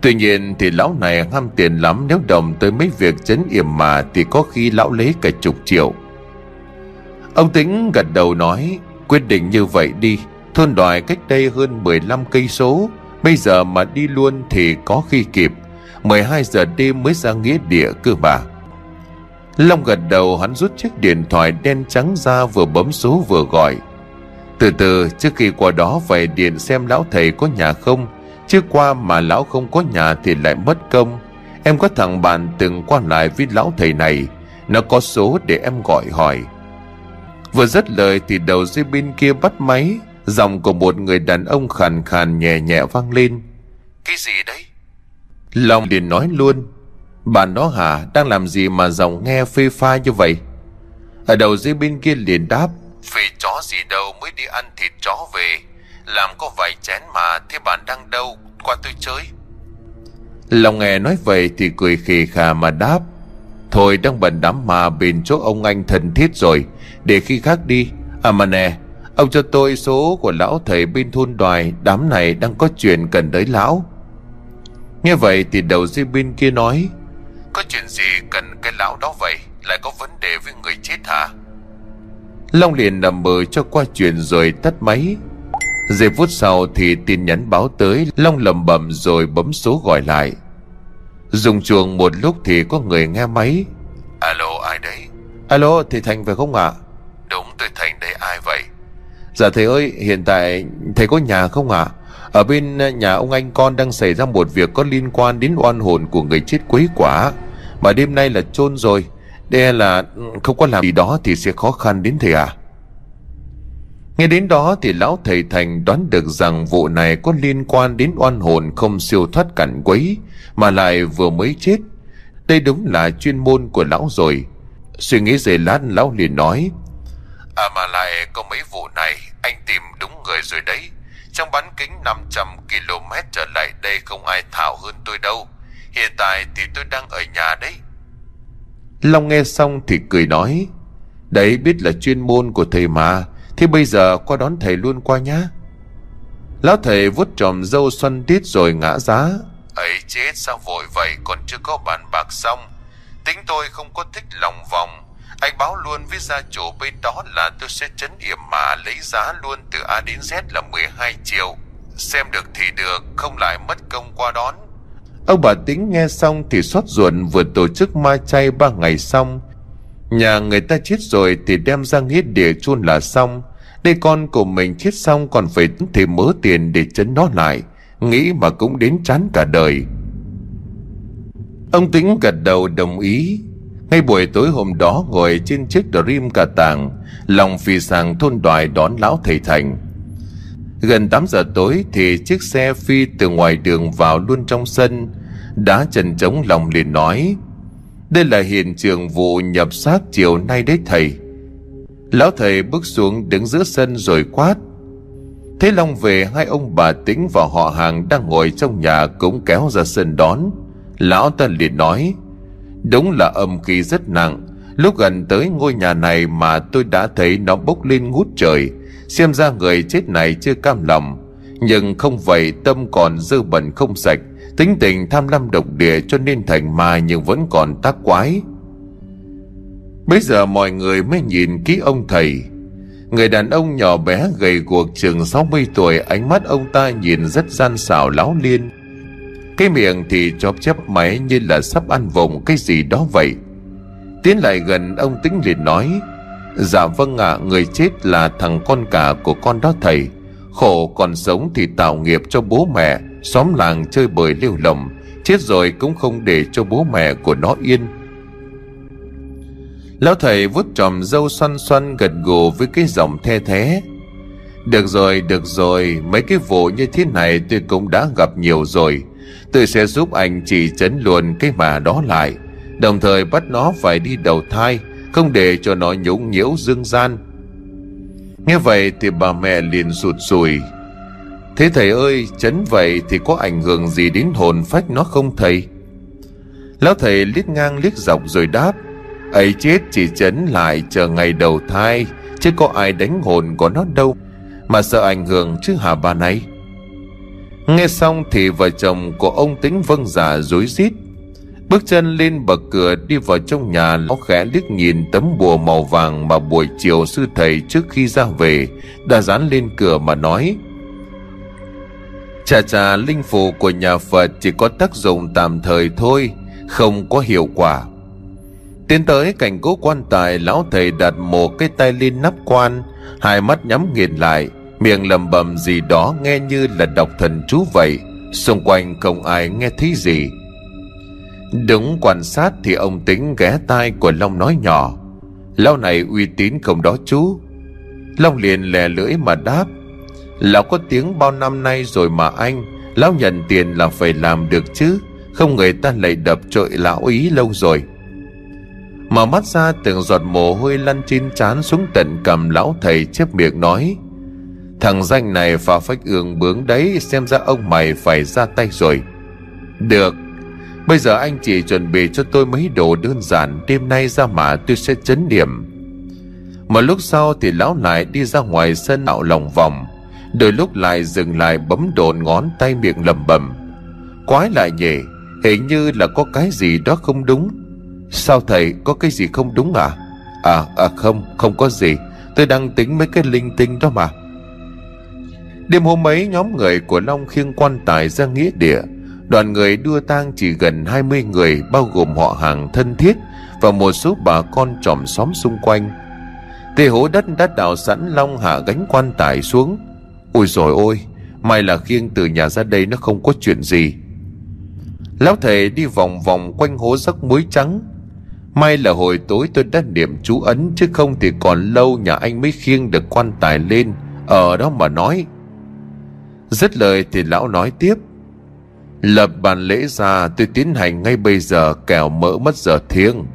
Tuy nhiên thì lão này ham tiền lắm, Nếu đồng tới mấy việc chấn yểm mà Thì có khi lão lấy cả chục triệu. Ông tính gật đầu nói, Quyết định như vậy đi. Thôn đoài cách đây hơn 15 cây số. Bây giờ mà đi luôn thì có khi kịp. 12 giờ đêm mới ra nghĩa địa cơ mà. Long gật đầu, hắn rút chiếc điện thoại đen trắng ra vừa bấm số vừa gọi. Từ từ, trước khi qua đó về điện xem lão thầy có nhà không. Chứ qua mà lão không có nhà thì lại mất công. Em có thằng bạn từng qua lại với lão thầy này. Nó có số để em gọi hỏi. Vừa dứt lời thì đầu dây bên kia bắt máy. Giọng của một người đàn ông khàn khàn nhẹ nhẹ vang lên. Cái gì đấy? Long liền nói luôn. Bạn đó hả đang làm gì mà giọng nghe phê pha như vậy? Ở đầu dây bên kia liền đáp Phê chó gì đâu mới đi ăn thịt chó về. Làm có vài chén mà Thế bạn đang đâu? Qua tôi chơi. Long nghe nói vậy thì cười khì khà mà đáp Thôi đang bận đám mà bên chỗ ông anh thân thiết rồi. Để khi khác đi. À mà nè Ông cho tôi số của lão thầy bên thôn đoài Đám này đang có chuyện cần tới lão. Nghe vậy thì đầu dây bên kia nói Có chuyện gì cần cái lão đó vậy? Lại có vấn đề với người chết hả? Long liền nằm mơ cho qua chuyện rồi tắt máy. Giây phút sau thì tin nhắn báo tới Long lầm bầm rồi bấm số gọi lại. Dùng chuồng một lúc thì có người nghe máy. Alo ai đấy? Alo thì Thành phải không ạ? À? Đúng tôi Thành đấy ai vậy? Dạ thầy ơi hiện tại thầy có nhà không ạ? à? Ở bên ờ, nhà ông anh con đang xảy ra một việc có liên quan đến oan hồn của người chết quấy quả. Mà đêm nay là chôn rồi. Đe là ừ, không có làm gì đó thì sẽ khó khăn đến thầy à? Nghe đến đó thì lão thầy Thành đoán được rằng vụ này có liên quan đến oan hồn không siêu thoát cảnh quấy, Mà lại vừa mới chết. Đây đúng là chuyên môn của lão rồi. Suy nghĩ giây lát, lão liền nói À mà lại có mấy vụ này, anh tìm đúng người rồi đấy. Trong bán kính 500 km trở lại đây không ai thảo hơn tôi đâu. Hiện tại thì tôi đang ở nhà đấy. Long nghe xong thì cười nói Đấy biết là chuyên môn của thầy mà Thế bây giờ qua đón thầy luôn qua nhá. Lão thầy vuốt tròm dâu xoăn tít rồi ngã giá. Ấy chết sao vội vậy? Còn chưa có bàn bạc xong. Tính tôi không có thích lòng vòng anh báo luôn với gia chủ bên đó là tôi sẽ chấn yểm mà lấy giá luôn từ A đến Z là 12 triệu. Xem được thì được, không lại mất công qua đón. Ông bà tính nghe xong thì xót ruột, vừa tổ chức ma chay ba ngày xong. Nhà người ta chết rồi thì đem ra nghĩa địa chôn là xong. Đây con của mình chết xong còn phải thêm mớ tiền để chấn nó lại. Nghĩ mà cũng đến chán cả đời. Ông tính gật đầu đồng ý. Ngay buổi tối hôm đó ngồi trên chiếc Dream cà tàng, Lòng phi sàng thôn đoài đón lão thầy Thành. Gần 8 giờ tối thì chiếc xe phi từ ngoài đường vào luôn trong sân Đá trần trống lòng liền nói, đây là hiện trường vụ nhập xác chiều nay đấy thầy. Lão thầy bước xuống đứng giữa sân rồi quát, Thế Long về hai ông bà tính và họ hàng đang ngồi trong nhà cũng kéo ra sân đón. Lão ta liền nói Đúng là âm khí rất nặng. Lúc gần tới ngôi nhà này mà tôi đã thấy nó bốc lên ngút trời. Xem ra người chết này chưa cam lòng. Nhưng không vậy tâm còn dư bẩn không sạch. Tính tình tham lam độc địa cho nên thành ma nhưng vẫn còn tác quái. Bây giờ mọi người mới nhìn kỹ ông thầy. Người đàn ông nhỏ bé gầy guộc chừng 60 tuổi, Ánh mắt ông ta nhìn rất gian xảo láo liên. Cái miệng thì chóp chép máy như là sắp ăn vùng cái gì đó vậy. Tiến lại gần ông tính liền nói Dạ vâng ạ người chết là thằng con cả của con đó thầy. Khổ còn sống thì tạo nghiệp cho bố mẹ Xóm làng chơi bời liêu lồng. Chết rồi cũng không để cho bố mẹ của nó yên. Lão thầy vuốt tròm dâu xoăn xoăn gật gù với cái giọng the thế Được rồi, được rồi, mấy cái vụ như thế này tôi cũng đã gặp nhiều rồi. Tôi sẽ giúp anh chỉ chấn luôn cái mà đó lại. Đồng thời bắt nó phải đi đầu thai, Không để cho nó nhũng nhiễu dương gian. Nghe vậy thì bà mẹ liền sụt sùi. Thế thầy ơi chấn vậy thì có ảnh hưởng gì đến hồn phách nó không thầy? Lão thầy liếc ngang liếc dọc rồi đáp, ấy chết chỉ chấn lại chờ ngày đầu thai, chứ có ai đánh hồn của nó đâu, mà sợ ảnh hưởng chứ hả bà này? Nghe xong thì vợ chồng của ông tính vâng giả rối rít. Bước chân lên bậc cửa đi vào trong nhà lão khẽ liếc nhìn tấm bùa màu vàng mà buổi chiều sư thầy trước khi ra về đã dán lên cửa mà nói, chà chà, linh phù của nhà phật chỉ có tác dụng tạm thời thôi, không có hiệu quả. Tiến tới cạnh cố quan tài, Lão thầy đặt một cái tay lên nắp quan, Hai mắt nhắm nghiền lại. Miệng lầm bầm gì đó nghe như là đọc thần chú vậy. Xung quanh không ai nghe thấy gì. Đúng quan sát thì ông tính ghé tai của Long nói nhỏ. Lão này uy tín không đó chú. Long liền lè lưỡi mà đáp. Lão có tiếng bao năm nay rồi mà anh. Lão nhận tiền là phải làm được chứ. Không người ta lại đập trội lão ý lâu rồi. Mở mắt ra từng giọt mồ hôi lăn trên trán xuống tận cầm lão thầy chép miệng nói. Thằng danh này phá phách ương bướng đấy, Xem ra ông mày phải ra tay rồi. Được. Bây giờ anh chỉ chuẩn bị cho tôi mấy đồ đơn giản, Đêm nay ra mà tôi sẽ chấn điểm Một lúc sau thì lão lại đi ra ngoài sân tạo lòng vòng, Đôi lúc lại dừng lại bấm đồn ngón tay miệng lầm bầm Quái lại nhỉ, Hình như là có cái gì đó không đúng. Sao thầy, có cái gì không đúng à? À à không không có gì. Tôi đang tính mấy cái linh tinh đó mà. Đêm hôm ấy, nhóm người của Long khiêng quan tài ra nghĩa địa. Đoàn người đưa tang chỉ gần 20 người, Bao gồm họ hàng thân thiết Và một số bà con tròm xóm xung quanh. Tề hố đất đã đào sẵn Long hạ gánh quan tài xuống. Ôi rồi ôi May là khiêng từ nhà ra đây nó không có chuyện gì. Lão thầy đi vòng vòng quanh hố rắc muối trắng. May là hồi tối tôi đã niệm chú ấn, Chứ không thì còn lâu nhà anh mới khiêng được quan tài lên. Ở đó mà nói. Dứt lời thì lão nói tiếp. Lập bàn lễ ra, tôi tiến hành ngay bây giờ, kẻo mỡ mất giờ thiêng.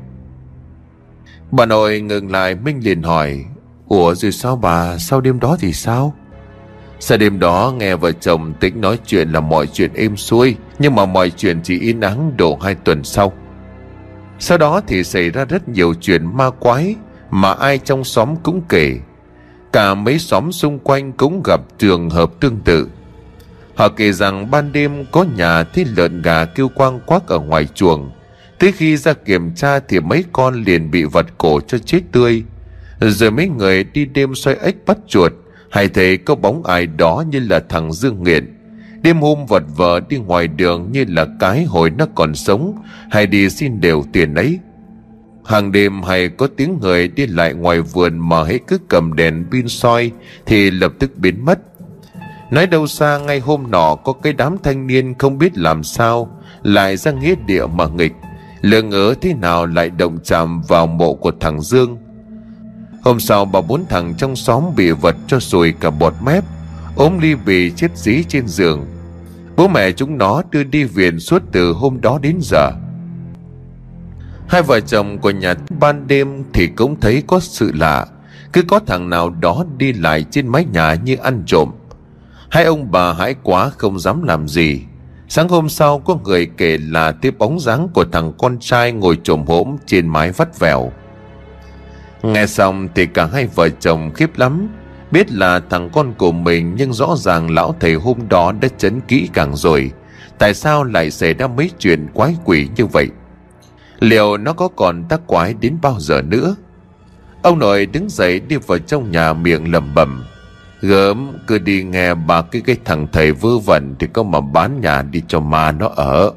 Bà nội ngừng lại, Minh liền hỏi, Ủa rồi sao bà? Sau đêm đó thì sao? Sau đêm đó, nghe vợ chồng tính nói chuyện là mọi chuyện êm xuôi, Nhưng mà mọi chuyện chỉ yên ắng độ hai tuần sau. Sau đó thì xảy ra rất nhiều chuyện ma quái mà ai trong xóm cũng kể. Cả mấy xóm xung quanh cũng gặp trường hợp tương tự. Họ kể rằng ban đêm có nhà thấy lợn gà kêu quang quắc ở ngoài chuồng. Tới khi ra kiểm tra thì mấy con liền bị vật cổ cho chết tươi. Rồi mấy người đi đêm xoay ếch bắt chuột, hay thấy có bóng ai đó như là thằng Dương Nghiện. Đêm hôm vật vờ đi ngoài đường như là cái hồi nó còn sống Hay đi xin đều tiền ấy Hàng đêm hay có tiếng người đi lại ngoài vườn mà hãy cứ cầm đèn pin soi thì lập tức biến mất. Nói đâu xa ngay hôm nọ có cái đám thanh niên không biết làm sao, lại ra nghĩa địa mà nghịch. Lỡ ngỡ thế nào lại động chạm vào mộ của thằng Dương. Hôm sau bà bốn thằng trong xóm bị vật cho sùi cả bọt mép, ốm ly bì chết dí trên giường bố mẹ chúng nó đưa đi viện suốt từ hôm đó đến giờ hai vợ chồng của nhà ban đêm thì cũng thấy có sự lạ, cứ có thằng nào đó đi lại trên mái nhà như ăn trộm hai ông bà hãi quá không dám làm gì sáng hôm sau, có người kể là tiếp bóng dáng của thằng con trai ngồi trồm hổm trên mái vắt vẻo nghe xong thì cả hai vợ chồng khiếp lắm Biết là thằng con của mình, nhưng rõ ràng lão thầy hôm đó đã chấn kỹ càng rồi. Tại sao lại xảy ra mấy chuyện quái quỷ như vậy? Liệu nó có còn tác quái đến bao giờ nữa? Ông nội đứng dậy đi vào trong nhà miệng lẩm bẩm Gớm, cứ đi nghe bà cái cái thằng thầy vơ vẩn thì có mà bán nhà đi cho ma nó ở.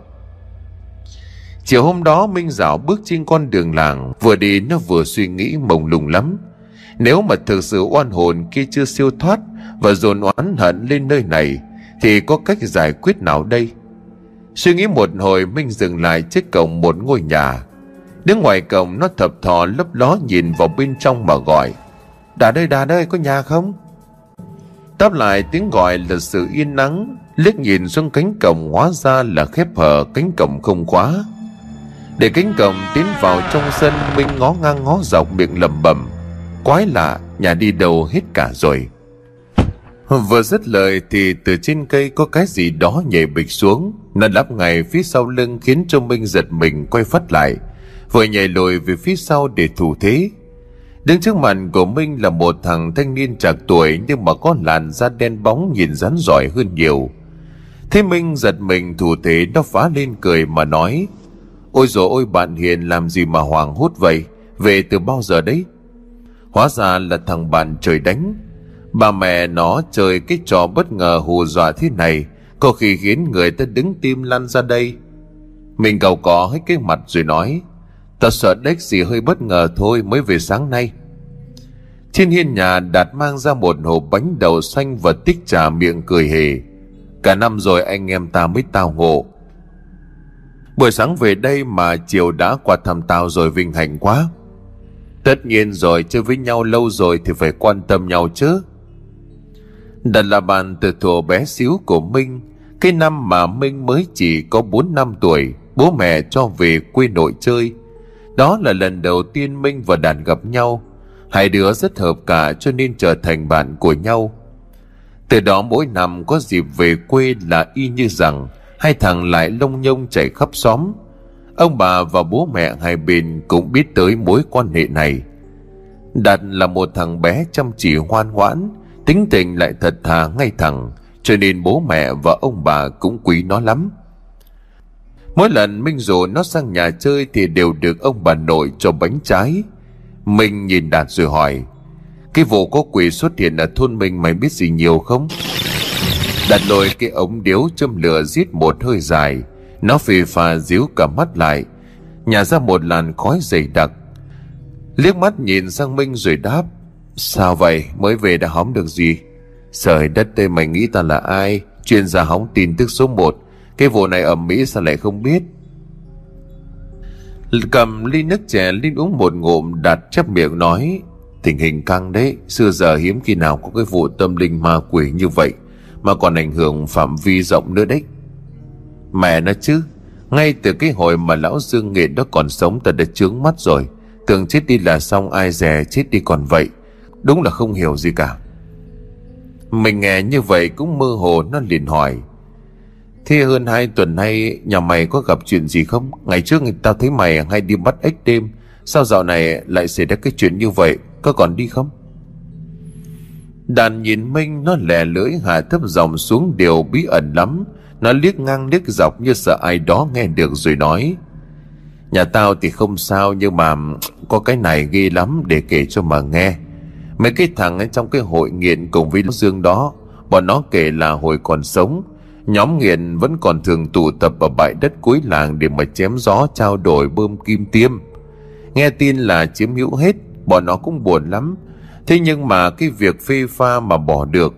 Chiều hôm đó, Minh Dạo bước trên con đường làng, Vừa đi nó vừa suy nghĩ mông lung lắm. Nếu mà thực sự oan hồn kia chưa siêu thoát Và dồn oán hận lên nơi này, Thì có cách giải quyết nào đây? Suy nghĩ một hồi, Minh dừng lại trước cổng một ngôi nhà. Đứng ngoài cổng, nó thập thò lấp ló nhìn vào bên trong mà gọi, Đà đây đà đây, có nhà không? Đáp lại tiếng gọi là sự yên nắng, liếc nhìn xuống cánh cổng hóa ra là khép hở cánh cổng không khóa. Để cánh cổng tiến vào trong sân, minh ngó ngang ngó dọc miệng lẩm bẩm, quái lạ, nhà đi đâu hết cả rồi. Vừa dứt lời thì từ trên cây có cái gì đó nhảy bịch xuống, nó đắp ngay phía sau lưng khiến cho minh giật mình quay phát lại, vừa nhảy lùi về phía sau để thủ thế. Đứng trước mặt của Minh là một thằng thanh niên trạc tuổi nhưng mà có làn da đen bóng nhìn rắn giỏi hơn nhiều. Thế Minh giật mình thủ thế nó phá lên cười mà nói, Ôi dồi ôi, bạn Hiền làm gì mà hoàng hốt vậy? Về từ bao giờ đấy? Hóa ra là thằng bạn trời đánh. Bà mẹ nó chơi cái trò bất ngờ hù dọa thế này, Có khi khiến người ta đứng tim lăn ra đây. Mình cầu có hết cái mặt rồi nói Ta sợ đếch gì hơi bất ngờ thôi mới về sáng nay. Trên hiên nhà Đạt mang ra một hộp bánh đậu xanh và tích trà miệng cười hề. Cả năm rồi anh em ta mới tao ngộ. Buổi sáng về đây mà chiều đã qua thăm tao rồi vinh hạnh quá. Tất nhiên rồi, chơi với nhau lâu rồi thì phải quan tâm nhau chứ. Đặt là bạn từ thuở bé xíu của Minh, Cái năm mà Minh mới chỉ có 4 năm tuổi, Bố mẹ cho về quê nội chơi. Đó là lần đầu tiên Minh và Đàn gặp nhau Hai đứa rất hợp cả cho nên trở thành bạn của nhau từ đó mỗi năm có dịp về quê là y như rằng hai thằng lại lông nhông chạy khắp xóm. Ông bà và bố mẹ hai bên cũng biết tới mối quan hệ này. Đạt là một thằng bé chăm chỉ ngoan ngoãn, tính tình lại thật thà ngay thẳng, cho nên bố mẹ và ông bà cũng quý nó lắm. Mỗi lần Minh rủ nó sang nhà chơi thì đều được ông bà nội cho bánh trái. Minh nhìn Đạt rồi hỏi, cái vụ có quỷ xuất hiện ở thôn mình mày biết gì nhiều không? Đạt lôi cái ống điếu châm lửa giết một hơi dài. Nó phì phà díu cả mắt lại. nhà ra một làn khói dày đặc. Liếc mắt nhìn sang Minh rồi đáp. Sao vậy? Mới về đã hóng được gì? Trời đất đây mày nghĩ ta là ai? Chuyên gia hóng tin tức số 1. Cái vụ này ở Mỹ sao lại không biết? Cầm ly nước chè Linh uống một ngụm, đặt chắp miệng nói, Tình hình căng đấy, Xưa giờ hiếm khi nào có cái vụ tâm linh ma quỷ như vậy Mà còn ảnh hưởng phạm vi rộng nữa đấy. Mẹ nó chứ, Ngay từ cái hồi mà lão Dương Nghệ đó còn sống, ta đã trướng mắt rồi. Tưởng chết đi là xong, ai dè chết đi còn vậy. Đúng là không hiểu gì cả. Mình nghe như vậy cũng mơ hồ, nó liền hỏi Thế hơn hai tuần nay, nhà mày có gặp chuyện gì không? Ngày trước tao thấy mày hay đi bắt ếch đêm. Sao dạo này lại xảy ra cái chuyện như vậy? Có còn đi không? Đàn nhìn Minh, nó lè lưỡi, hạ thấp dòng xuống đều bí ẩn lắm. Nó liếc ngang liếc dọc như sợ ai đó nghe được rồi nói. Nhà tao thì không sao, nhưng mà có cái này ghê lắm để kể cho mà nghe. Mấy cái thằng ấy trong cái hội nghiện cùng với Dương đó, Bọn nó kể là hồi còn sống. Nhóm nghiện vẫn còn thường tụ tập ở bãi đất cuối làng để mà chém gió, trao đổi bơm kim tiêm. Nghe tin là chiếm hữu hết, Bọn nó cũng buồn lắm. Thế nhưng mà cái việc phê pha mà bỏ được.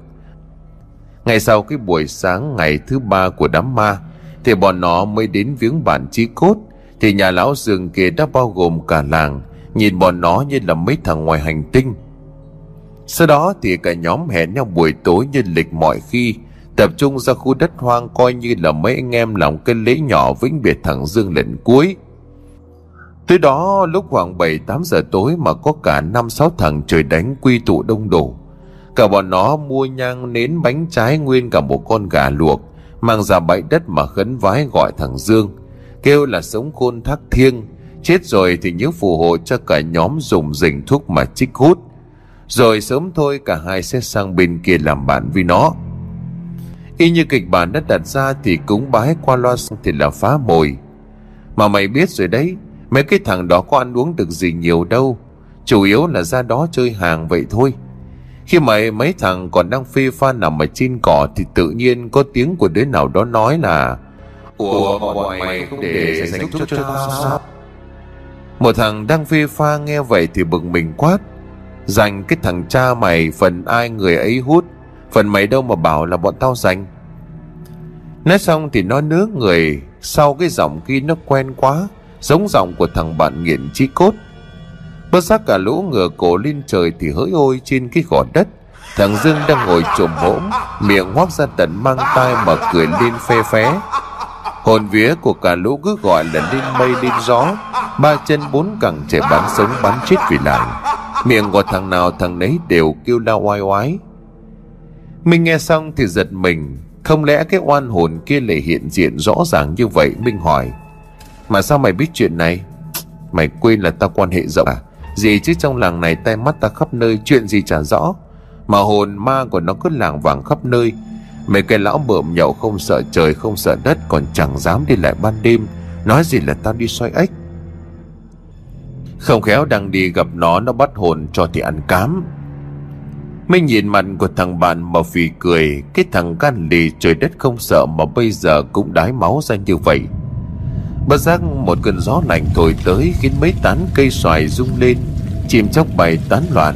Ngày sau cái buổi sáng ngày thứ ba của đám ma, Thì bọn nó mới đến viếng bản chí cốt. Thì nhà lão rừng kia đã bao gồm cả làng, Nhìn bọn nó như là mấy thằng ngoài hành tinh. Sau đó thì cả nhóm hẹn nhau buổi tối như lịch mọi khi. Tập trung ra khu đất hoang coi như là mấy anh em làm cái lễ nhỏ vĩnh biệt thằng Dương lần cuối Tới đó lúc khoảng 7-8 giờ tối mà có cả 5-6 thằng trời đánh quy tụ đông đủ. Cả bọn nó mua nhang nến bánh trái nguyên cả một con gà luộc, mang ra bãi đất mà khấn vái gọi thằng Dương. Kêu là sống khôn thác thiêng, chết rồi thì nhớ phù hộ cho cả nhóm dùng dình thuốc mà chích hút. Rồi sớm thôi cả hai sẽ sang bên kia làm bạn với nó. Y như kịch bản đã đặt ra thì cúng bái qua loa thì là phá mồi. Mà mày biết rồi đấy, Mấy cái thằng đó có ăn uống được gì nhiều đâu. Chủ yếu là ra đó chơi hàng vậy thôi. Khi mày mấy thằng còn đang phê pha nằm ở trên cỏ Thì tự nhiên có tiếng của đứa nào đó nói là Ủa bọn mày không để dành chút cho tao sao? Một thằng đang phê pha nghe vậy thì bực mình quát Dành cái thằng cha mày phần ai người ấy hút Phần mày đâu mà bảo là bọn tao giành? Nói xong thì nó nứa người Sau cái giọng kia nó quen quá, Giống giọng của thằng bạn nghiện chí cốt. Bất giác cả lũ ngửa cổ lên trời Thì hỡi ôi trên cái gò đất, Thằng Dương đang ngồi trồm hỗn Miệng hoác ra tận mang tai Mà cười lên phe phé. Hồn vía của cả lũ cứ gọi là lên mây lên gió, Ba chân bốn cẳng trẻ bán sống bán chết vì làng. Miệng của thằng nào thằng nấy đều kêu la oai oái. Minh nghe xong thì giật mình. Không lẽ cái oan hồn kia lại hiện diện rõ ràng như vậy? Minh hỏi. Mà sao mày biết chuyện này? Mày quên là tao quan hệ rộng à? Gì chứ trong làng này tay mắt ta khắp nơi, Chuyện gì chả rõ. Mà hồn ma của nó cứ làng vàng khắp nơi. Mấy cái lão bợm nhậu không sợ trời, không sợ đất, Còn chẳng dám đi lại ban đêm. Nói gì là tao đi xoay ếch? Không khéo đang đi gặp nó Nó bắt hồn cho thì ăn cám. Minh nhìn mặt của thằng bạn mà phì cười, Cái thằng gan lì trời đất không sợ Mà bây giờ cũng đái máu ra như vậy. Bất giác một cơn gió lạnh thổi tới Khiến mấy tán cây xoài rung lên, Chim chóc bay tán loạn.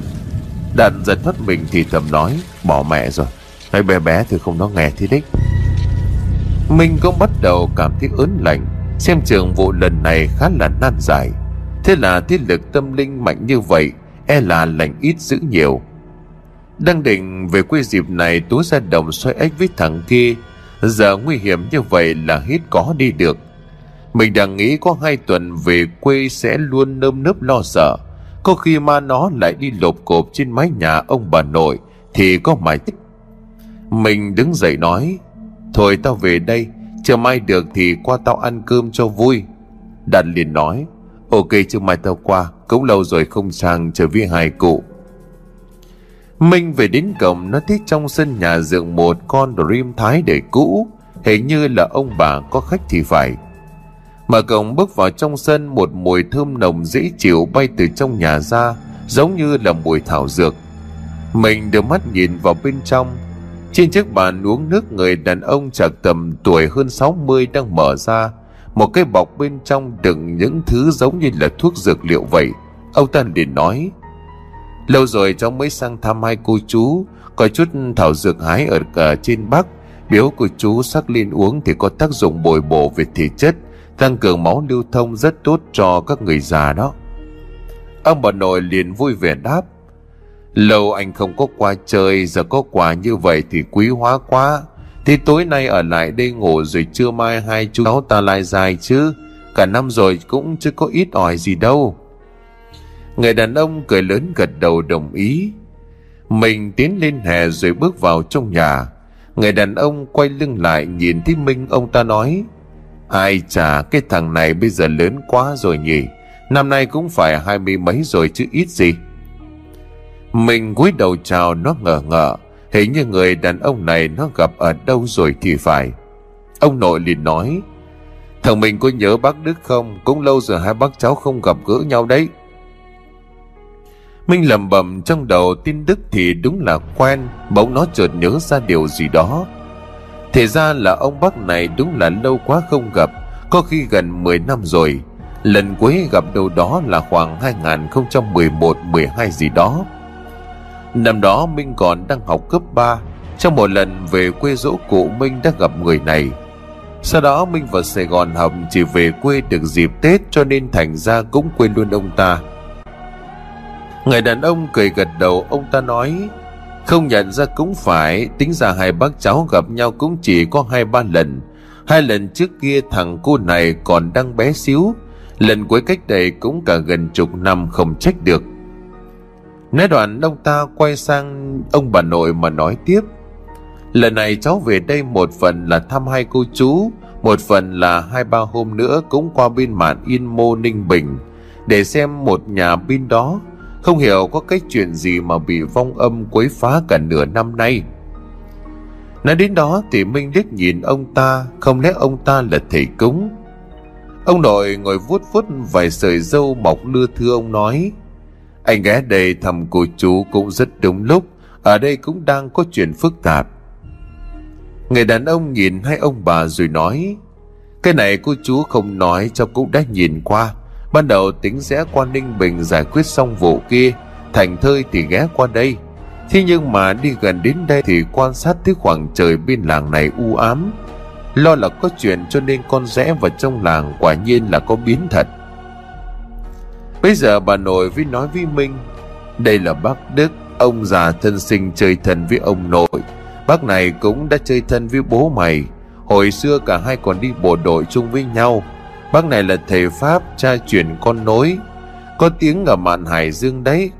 Đạn giật thoát mình thì thầm nói, Bỏ mẹ rồi Nói bé bé thì không nó nghe thì đấy. Minh cũng bắt đầu cảm thấy ớn lạnh, Xem trường vụ lần này khá là nan giải. Thế là thiết lực tâm linh mạnh như vậy E là lành ít giữ nhiều đang định về quê dịp này Tú ra đồng xoay ếch với thằng kia. Giờ nguy hiểm như vậy là hít có đi được. Mình đang nghĩ có hai tuần về quê sẽ luôn nơm nớp lo sợ. Có khi ma nó lại đi lộp cộp trên mái nhà ông bà nội, Thì có mãi tích Mình đứng dậy nói, Thôi tao về đây, Chờ mai được thì qua tao ăn cơm cho vui. Đạt liền nói, Ok chứ mai tao qua, Cũng lâu rồi không sang chờ với hai cụ. Minh về đến cổng, nó thấy trong sân nhà dựng một con Dream Thái để cũ. Hình như là ông bà có khách thì phải. Mở cổng bước vào trong sân, một mùi thơm nồng dễ chịu bay từ trong nhà ra, Giống như là mùi thảo dược. Mình đưa mắt nhìn vào bên trong. Trên chiếc bàn uống nước, người đàn ông chạc tầm tuổi hơn 60 đang mở ra. Một cái bọc bên trong đựng những thứ giống như là thuốc dược liệu vậy. Ông ta liền nói Lâu rồi cháu mới sang thăm hai cô chú Có chút thảo dược hái ở, cả trên Bắc. Biếu của chú sắc lên uống thì có tác dụng bồi bổ về thể chất Tăng cường máu lưu thông rất tốt cho các người già đó. Ông bà nội liền vui vẻ đáp Lâu anh không có qua chơi Giờ có quà như vậy thì quý hóa quá. Thì tối nay ở lại đây ngủ Rồi trưa mai hai chú cháu ta lại dài chứ. Cả năm rồi cũng chưa có ít ỏi gì đâu. Người đàn ông cười lớn gật đầu đồng ý. Mình tiến lên hè rồi bước vào trong nhà. Người đàn ông quay lưng lại nhìn thấy Minh, ông ta nói, Ai chà cái thằng này bây giờ lớn quá rồi nhỉ? Năm nay cũng phải hai mươi mấy rồi chứ ít gì. Mình cúi đầu chào, nó ngờ ngợ. Hình như người đàn ông này nó gặp ở đâu rồi thì phải. Ông nội liền nói, Thằng mình có nhớ bác Đức không? Cũng lâu rồi hai bác cháu không gặp gỡ nhau đấy. Minh lầm bầm trong đầu tin Đức thì đúng là quen, Bỗng nó chợt nhớ ra điều gì đó. Thì ra là ông bác này đúng là lâu quá không gặp, Có khi gần 10 năm rồi. Lần cuối gặp đâu đó là khoảng 2011-12 gì đó. Năm đó Minh còn đang học cấp 3 Trong một lần về quê dỗ cụ Minh đã gặp người này. Sau đó Minh vào Sài Gòn học, chỉ về quê được dịp Tết Cho nên thành ra cũng quên luôn ông ta. Người đàn ông cười gật đầu, ông ta nói, Không nhận ra cũng phải, Tính ra hai bác cháu gặp nhau cũng chỉ có hai ba lần. Hai lần trước kia thằng cô này còn đang bé xíu, Lần cuối cách đây cũng cả gần chục năm không trách được. Nói đoạn ông ta quay sang ông bà nội mà nói tiếp, Lần này cháu về đây một phần là thăm hai cô chú, Một phần là hai ba hôm nữa cũng qua bên mạn Yên Mô Ninh Bình, Để xem một nhà bên đó không hiểu có cái chuyện gì mà bị vong âm quấy phá cả nửa năm nay. Nói đến đó thì Minh liếc nhìn ông ta, Không lẽ ông ta là thầy cúng? Ông nội ngồi vuốt vuốt vài sợi dâu mọc lưa thưa ông nói, Anh ghé đây thăm cô chú cũng rất đúng lúc, Ở đây cũng đang có chuyện phức tạp. Người đàn ông nhìn hai ông bà rồi nói, Cái này cô chú không nói cho cũng đã nhìn qua. Ban đầu tính sẽ qua Ninh Bình giải quyết xong vụ kia, Thành thơi thì ghé qua đây. Thế nhưng mà đi gần đến đây thì quan sát thấy khoảng trời bên làng này u ám. Lo là có chuyện cho nên con rẽ vào trong làng Quả nhiên là có biến thật. Bây giờ bà nội với nói với Minh, Đây là bác Đức, Ông già thân sinh chơi thân với ông nội. Bác này cũng đã chơi thân với bố mày. Hồi xưa cả hai còn đi bộ đội chung với nhau. Bác này là thầy Pháp, Cha truyền con nối. Có tiếng ở mạn Hải Dương đấy.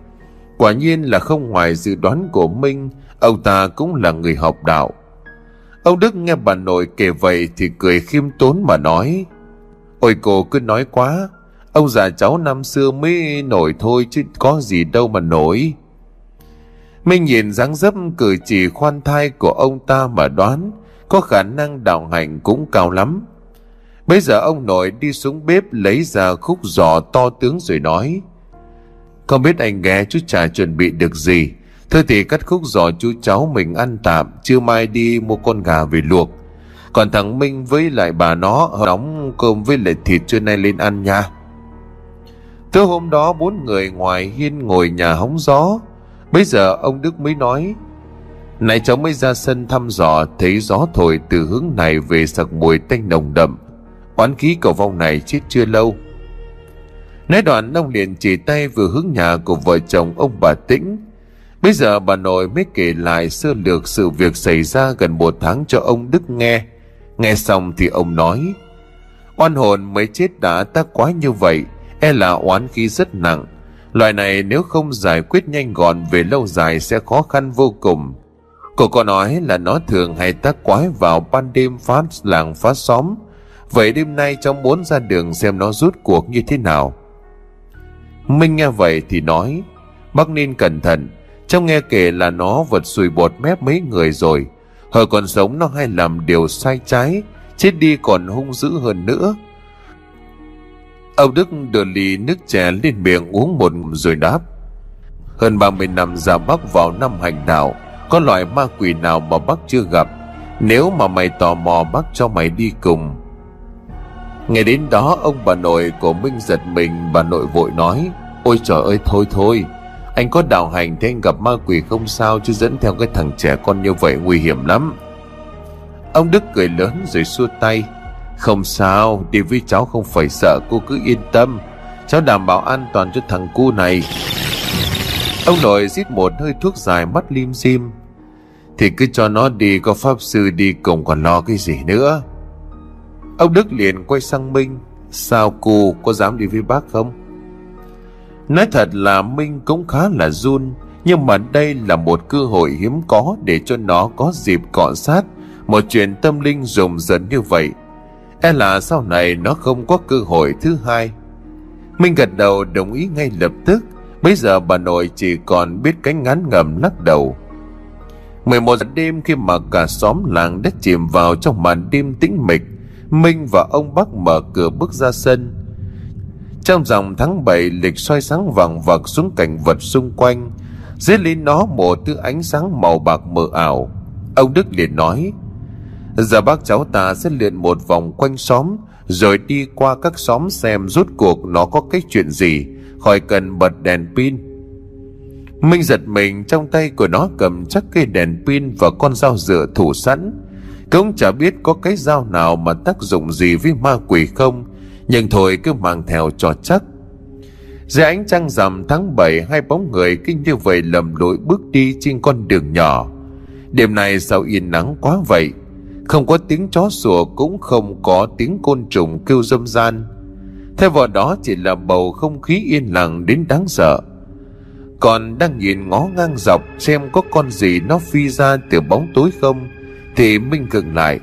Quả nhiên là không ngoài dự đoán của Minh, Ông ta cũng là người học đạo. Ông Đức nghe bà nội kể vậy Thì cười khiêm tốn mà nói, Ôi cô, cứ nói quá. Ông già cháu năm xưa mới nổi thôi Chứ có gì đâu mà nổi. Minh nhìn dáng dấp cử chỉ khoan thai của ông ta mà đoán, Có khả năng đạo hành cũng cao lắm. Bây giờ ông nội đi xuống bếp lấy ra khúc giò to tướng rồi nói, Không biết anh ghé chú chả chuẩn bị được gì? Thôi thì cắt khúc giò chú cháu mình ăn tạm Chưa mai đi mua con gà về luộc. Còn thằng Minh với lại bà nó Nóng cơm với lại thịt trưa nay lên ăn nha. Tối hôm đó bốn người ngoài hiên ngồi nhà hóng gió. Bây giờ ông Đức mới nói, Này cháu mới ra sân thăm dò, Thấy gió thổi từ hướng này về sặc mùi tanh nồng đậm. Oán khí cầu vong này chết chưa lâu Nói đoạn ông liền chỉ tay vừa hướng nhà của vợ chồng ông bà Tĩnh Bây giờ bà nội mới kể lại sơ lược sự việc xảy ra gần một tháng cho ông Đức nghe Nghe xong thì ông nói, Oan hồn mới chết đã tác quái như vậy E là oán khí rất nặng Loại này nếu không giải quyết nhanh gọn về lâu dài sẽ khó khăn vô cùng. Cô có nói là nó thường hay tác quái vào ban đêm phá làng phá xóm. Vậy đêm nay cháu muốn ra đường xem nó rút cuộc như thế nào. Minh nghe vậy thì nói, bác nên cẩn thận. Trong nghe kể là nó vật sùi bột mép mấy người rồi. Hồi còn sống nó hay làm điều sai trái, chết đi còn hung dữ hơn nữa. Ông Đức đưa ly nước chè lên miệng uống một rồi đáp. Hơn 30 năm ra Bắc vào năm hành đạo, có loại ma quỷ nào mà bác chưa gặp. Nếu mà mày tò mò bác cho mày đi cùng. Ngày đến đó, ông bà nội của Minh giật mình, bà nội vội nói, Ôi trời ơi, thôi thôi, Anh có đào hành thì anh gặp ma quỷ không sao Chứ dẫn theo cái thằng trẻ con như vậy nguy hiểm lắm. Ông Đức cười lớn rồi xua tay, không sao, Đi với cháu không phải sợ, cô cứ yên tâm. Cháu đảm bảo an toàn cho thằng cu này. Ông nội rít một hơi thuốc dài mắt lim dim, Thì cứ cho nó đi, Có pháp sư đi cùng còn lo cái gì nữa? Ông Đức liền quay sang Minh. Sao cô có dám đi với bác không? Nói thật là Minh cũng khá là run, Nhưng mà đây là một cơ hội hiếm có Để cho nó có dịp cọ sát. Một chuyện tâm linh rùng rợn như vậy E là sau này nó không có cơ hội thứ hai. Minh gật đầu đồng ý ngay lập tức. Bây giờ bà nội chỉ còn biết cánh ngán ngầm lắc đầu. 11 giờ đêm khi mà cả xóm làng đã chìm vào trong màn đêm tĩnh mịch Minh và ông Bắc mở cửa bước ra sân. Trong dòng tháng 7 lịch xoay sáng vàng vật xuống cảnh vật xung quanh. Dưới lên nó một thứ ánh sáng màu bạc mờ ảo. Ông Đức liền nói, Giờ bác cháu ta sẽ lượn một vòng quanh xóm, Rồi đi qua các xóm xem rút cuộc nó có cái chuyện gì, Khỏi cần bật đèn pin. Minh giật mình trong tay của nó cầm chắc cây đèn pin và con dao dựa thủ sẵn. Cũng chả biết có cái dao nào mà tác dụng gì với ma quỷ không, Nhưng thôi cứ mang theo cho chắc. Dưới ánh trăng rằm tháng 7 Hai bóng người kinh như vậy lầm lỗi bước đi trên con đường nhỏ. Đêm này sao yên nắng quá vậy? Không có tiếng chó sủa, cũng không có tiếng côn trùng kêu dâm gian Thay vào đó chỉ là bầu không khí yên lặng đến đáng sợ. Còn đang nhìn ngó ngang dọc xem có con gì nó phi ra từ bóng tối không thì Minh ngừng lại.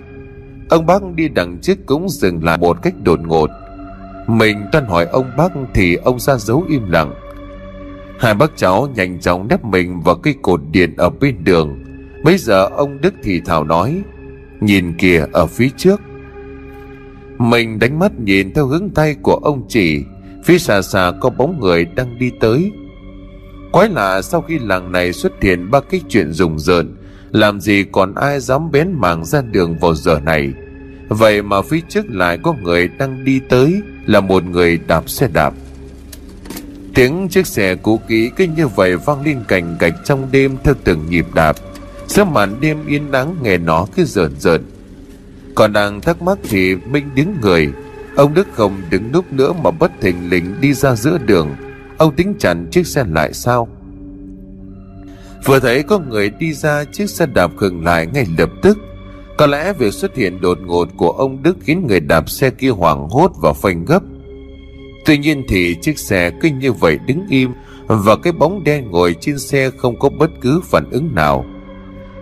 Ông bác đi đằng trước cũng dừng lại một cách đột ngột. Mình toan hỏi ông bác thì ông ra dấu im lặng. Hai bác cháu nhanh chóng đắp mình vào cây cột điện ở bên đường. Bây giờ ông Đức thì thào nói, Nhìn kìa, ở phía trước. Mình đánh mắt nhìn theo hướng tay của ông chỉ. Phía xa xa có bóng người đang đi tới. Quái lạ, sau khi làng này xuất hiện ba cái chuyện rùng rợn làm gì còn ai dám bén mảng ra đường vào giờ này? Vậy mà phía trước lại có người đang đi tới, Là một người đạp xe đạp. Tiếng chiếc xe cũ kỹ cứ như vậy vang lên cành gạch trong đêm theo từng nhịp đạp. Giữa màn đêm yên nắng nghe nó cứ rợn rợn. Còn đang thắc mắc thì Minh đứng người. Ông Đức không đứng núp nữa mà bất thình lình đi ra giữa đường. Ông tính chặn chiếc xe lại sao? Vừa thấy có người đi ra, chiếc xe đạp khựng lại ngay lập tức. Có lẽ việc xuất hiện đột ngột của ông Đức khiến người đạp xe kia hoảng hốt và phanh gấp. Tuy nhiên thì chiếc xe cứ như vậy đứng im Và cái bóng đen ngồi trên xe không có bất cứ phản ứng nào.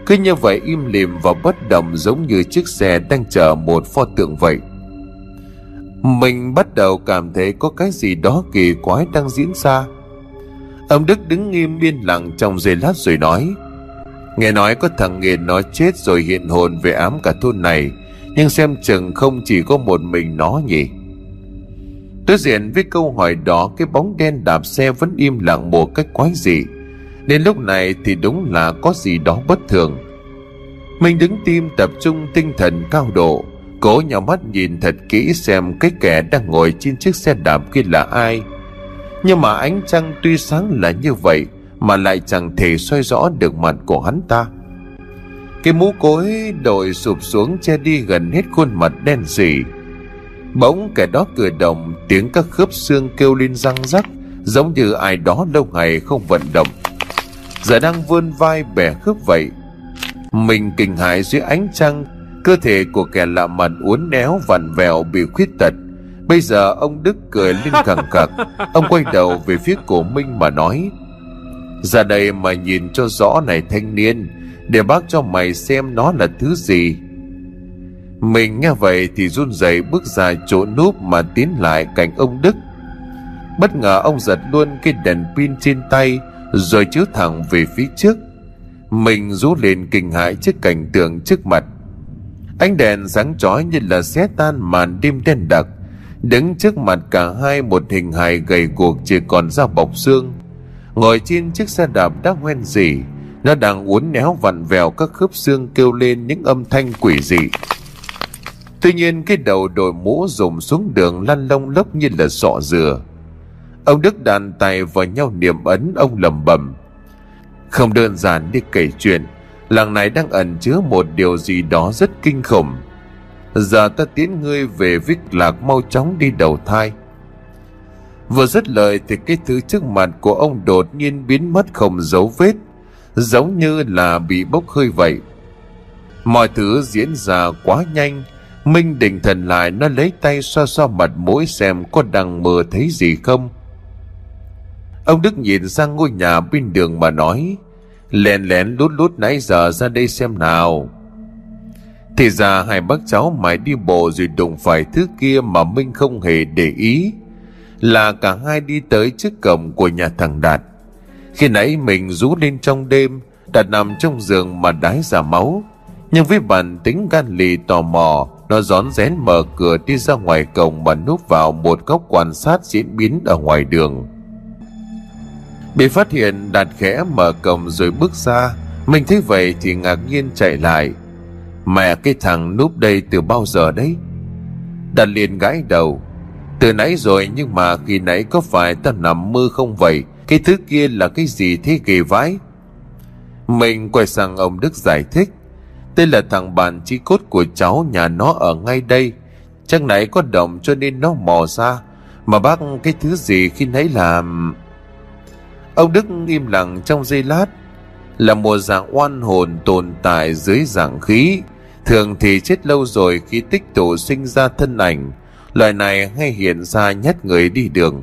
Cứ như vậy im lìm và bất động giống như chiếc xe đang chờ một pho tượng vậy. Mình bắt đầu cảm thấy có cái gì đó kỳ quái đang diễn ra. Ông Đức đứng nghiêm biên lặng trong giây lát rồi nói, Nghe nói có thằng nghiền nó chết rồi hiện hồn về ám cả thôn này, Nhưng xem chừng không chỉ có một mình nó nhỉ. Đối diện với câu hỏi đó, Cái bóng đen đạp xe vẫn im lặng một cách quái dị. Đến lúc này thì đúng là có gì đó bất thường. Mình đứng tim tập trung tinh thần cao độ, Cố nhau mắt nhìn thật kỹ xem cái kẻ đang ngồi trên chiếc xe đạp kia là ai. Nhưng mà ánh trăng tuy sáng là như vậy, Mà lại chẳng thể soi rõ được mặt của hắn ta. Cái mũ cối đội sụp xuống che đi gần hết khuôn mặt đen sì Bỗng kẻ đó cười động, Tiếng các khớp xương kêu lên răng rắc, Giống như ai đó lâu ngày không vận động. Giờ đang vươn vai bẻ khớp vậy. Mình kinh hãi dưới ánh trăng, Cơ thể của kẻ lạ mặt uốn éo vặn vẹo bị khuyết tật. Bây giờ ông Đức cười lên cẳng cặc Ông quay đầu về phía cổ Minh mà nói Ra đây mà nhìn cho rõ này thanh niên Để bác cho mày xem nó là thứ gì mình nghe vậy thì run rẩy bước ra chỗ núp mà tiến lại cạnh ông Đức. Bất ngờ ông giật luôn cái đèn pin trên tay rồi chiếu thẳng về phía trước. Mình rú lên kinh hãi trước cảnh tượng trước mặt. Ánh đèn sáng chói như là xé tan màn đêm đen đặc. Đứng trước mặt cả hai một hình hài gầy guộc chỉ còn da bọc xương. Ngồi trên chiếc xe đạp đã hoen dỉ, nó đang uốn néo vặn vẹo các khớp xương kêu lên những âm thanh quỷ dị. Tuy nhiên cái đầu đội mũ rụng xuống đường lăn lông lốc như là sọ dừa. Ông Đức đàn tay vào nhau niệm ấn ông lầm bầm. Không đơn giản đi kể chuyện, làng này đang ẩn chứa một điều gì đó rất kinh khủng. Giờ ta tiến ngươi về vích lạc mau chóng đi đầu thai. Vừa dứt lời thì cái thứ trước mặt của ông đột nhiên biến mất không dấu vết, giống như là bị bốc hơi vậy. Mọi thứ diễn ra quá nhanh, Minh định thần lại nó lấy tay xoa xoa mặt mũi xem có đang mơ thấy gì không. Ông Đức nhìn sang ngôi nhà bên đường mà nói Lén lén lút lút nãy giờ ra đây xem nào thì ra hai bác cháu mãi đi bộ rồi đụng phải thứ kia mà Minh không hề để ý, Là cả hai đi tới trước cổng của nhà thằng Đạt Khi nãy mình rú lên trong đêm, Đạt nằm trong giường mà đái ra máu Nhưng với bản tính gan lì tò mò, nó rón rén mở cửa đi ra ngoài cổng mà núp vào một góc quan sát diễn biến ở ngoài đường. Bị phát hiện, đạt khẽ mở cổng rồi bước ra. Mình thấy vậy thì ngạc nhiên chạy lại. Mẹ cái thằng núp đây từ bao giờ đấy? Đạt liền gãi đầu. Từ nãy rồi nhưng mà khi nãy có phải ta nằm mơ không vậy? Cái thứ kia là cái gì thế kỳ vãi? Mình quay sang ông Đức giải thích. Đây là thằng bạn chi cốt của cháu nhà nó ở ngay đây Chắc nãy có động cho nên nó mò ra Mà bác cái thứ gì khi nãy làm Ông Đức im lặng trong giây lát là một dạng oan hồn tồn tại dưới dạng khí. Thường thì chết lâu rồi khi tích tụ sinh ra thân ảnh Loại này hay hiện ra nhát người đi đường.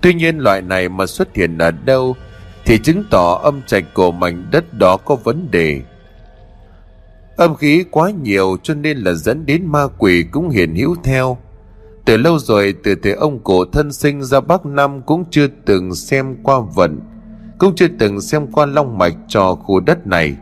Tuy nhiên loại này mà xuất hiện ở đâu Thì chứng tỏ âm trạch của mảnh đất đó có vấn đề. Âm khí quá nhiều cho nên là dẫn đến ma quỷ cũng hiện hữu theo. Từ lâu rồi từ thời ông cổ thân sinh ra Bắc Nam cũng chưa từng xem qua vận, cũng chưa từng xem qua long mạch cho khu đất này.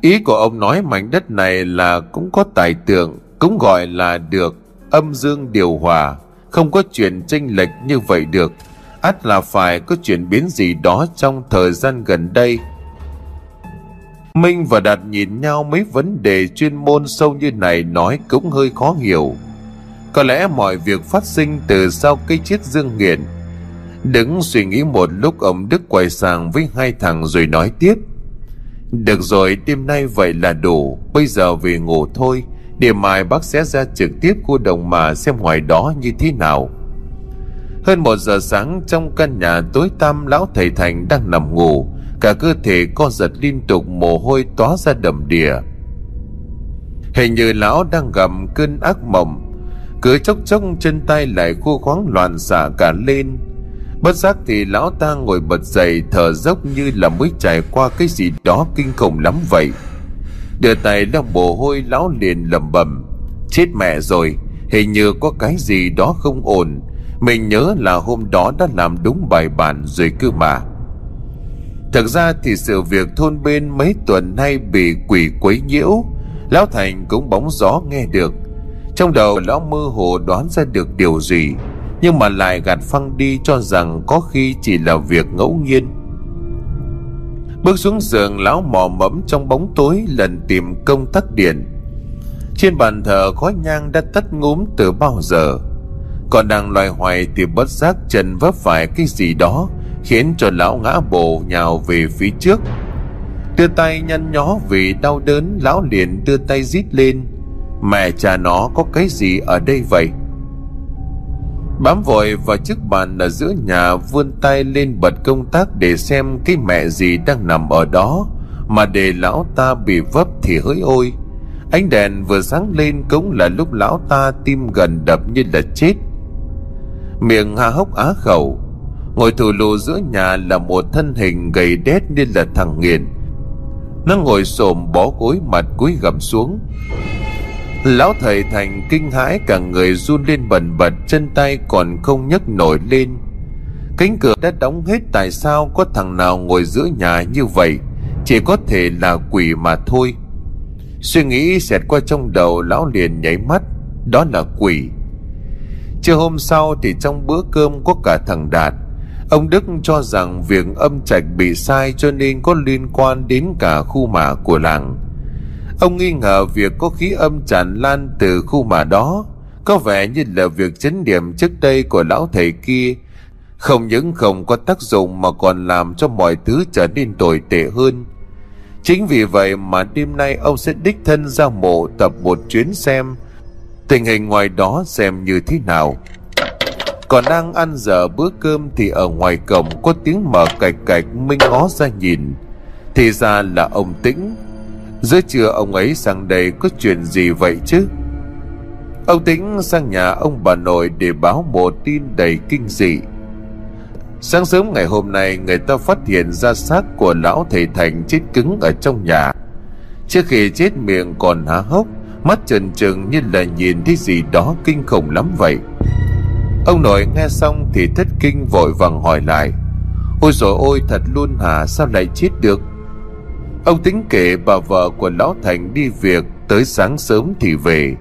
Ý của ông nói mảnh đất này là cũng có tài tượng, cũng gọi là được âm dương điều hòa, không có chuyện tranh lệch như vậy được. ắt là phải có chuyển biến gì đó trong thời gian gần đây Minh và Đạt nhìn nhau mấy vấn đề chuyên môn sâu như này nói cũng hơi khó hiểu. Có lẽ mọi việc phát sinh từ sau cây chết Dương Nghiện. Đứng suy nghĩ một lúc, ông Đức quay sang với hai thằng rồi nói tiếp. Được rồi, đêm nay vậy là đủ. Bây giờ về ngủ thôi. Để mai bác sẽ ra trực tiếp khu đồng mà Xem ngoài đó như thế nào. Hơn một giờ sáng, Trong căn nhà tối tăm, Lão thầy Thành đang nằm ngủ. Cả cơ thể co giật liên tục, Mồ hôi tóa ra đầm đìa. Hình như lão đang gặp cơn ác mộng. Cứ chốc chốc, chân tay lại khu khoáng loạn xạ cả lên. Bất giác thì lão ta ngồi bật dậy thở dốc như là mới trải qua cái gì đó kinh khủng lắm vậy. Đưa tay lau mồ hôi lão liền lầm bầm. Chết mẹ rồi, hình như có cái gì đó không ổn. Mình nhớ là hôm đó đã làm đúng bài bản rồi cơ mà. Thật ra thì sự việc thôn bên mấy tuần nay bị quỷ quấy nhiễu, Lão Thành cũng bóng gió nghe được. Trong đầu lão mơ hồ đoán ra được điều gì, nhưng mà lại gạt phăng đi cho rằng có khi chỉ là việc ngẫu nhiên. Bước xuống giường, lão mò mẫm trong bóng tối lần tìm công tắc điện. Trên bàn thờ khói nhang đã tắt ngúm từ bao giờ. Còn đang loài hoài thì bất giác chân vấp phải cái gì đó, khiến cho lão ngã bổ nhào về phía trước. Đưa tay nhăn nhó vì đau đớn, lão liền đưa tay rít lên. Mẹ cha nó có cái gì ở đây vậy? Bám vội vào chiếc bàn ở giữa nhà vươn tay lên bật công tác để xem cái mẹ gì đang nằm ở đó mà để lão ta bị vấp thì hỡi ôi. Ánh đèn vừa sáng lên cũng là lúc lão ta tim gần đập như là chết. Miệng hà hốc á khẩu, ngồi thủ lù giữa nhà là một thân hình gầy đét như là thằng nghiền. Nó ngồi xổm bó gối mặt cúi gầm xuống Lão thầy thành kinh hãi, cả người run lên bần bật, chân tay còn không nhấc nổi lên. Cánh cửa đã đóng hết, tại sao có thằng nào ngồi giữa nhà như vậy? Chỉ có thể là quỷ mà thôi. Suy nghĩ xẹt qua trong đầu, lão liền nháy mắt. Đó là quỷ. Trưa hôm sau thì trong bữa cơm có cả thằng Đạt. Ông Đức cho rằng việc âm trạch bị sai cho nên có liên quan đến cả khu mả của làng. Ông nghi ngờ việc có khí âm tràn lan từ khu mà đó. Có vẻ như là việc chấn điểm trước đây của lão thầy kia. Không những không có tác dụng mà còn làm cho mọi thứ trở nên tồi tệ hơn. Chính vì vậy mà đêm nay ông sẽ đích thân ra mộ tập một chuyến xem Tình hình ngoài đó xem như thế nào. Còn đang ăn giờ bữa cơm thì ở ngoài cổng có tiếng mở cạch cạch Minh ngó ra nhìn. Thì ra là ông Tĩnh. Giữa trưa ông ấy sang đây có chuyện gì vậy chứ? Ông tính sang nhà ông bà nội để báo một tin đầy kinh dị. Sáng sớm ngày hôm nay, người ta phát hiện ra xác của lão thầy Thành chết cứng ở trong nhà. Trước khi chết miệng còn há hốc, Mắt trần trừng như là nhìn thấy gì đó kinh khủng lắm vậy. Ông nội nghe xong thì thất kinh vội vàng hỏi lại, Ôi rồi ôi, thật luôn hả? Sao lại chết được? Ông tính kể bà vợ của Lão Thành đi việc, tới sáng sớm thì về.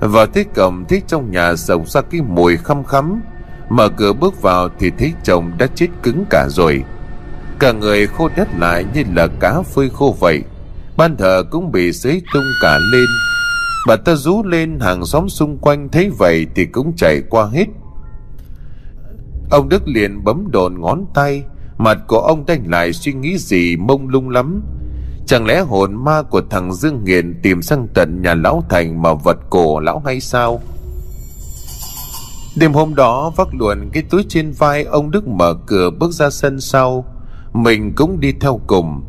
và thấy cầm thấy trong nhà sộc ra cái mùi khăm khắm. Mở cửa bước vào thì thấy chồng đã chết cứng cả rồi. Cả người khô đất lại như là cá phơi khô vậy. Ban thờ cũng bị xấy tung cả lên. Bà ta rú lên, hàng xóm xung quanh thấy vậy thì cũng chạy qua hết. Ông Đức liền bấm đồn ngón tay. Mặt của ông đành lại suy nghĩ gì mông lung lắm Chẳng lẽ hồn ma của thằng Dương Nghiền tìm sang tận nhà lão Thành mà vật cổ lão hay sao? Đêm hôm đó, vác luồn cái túi trên vai, ông Đức mở cửa bước ra sân sau. Mình cũng đi theo cùng.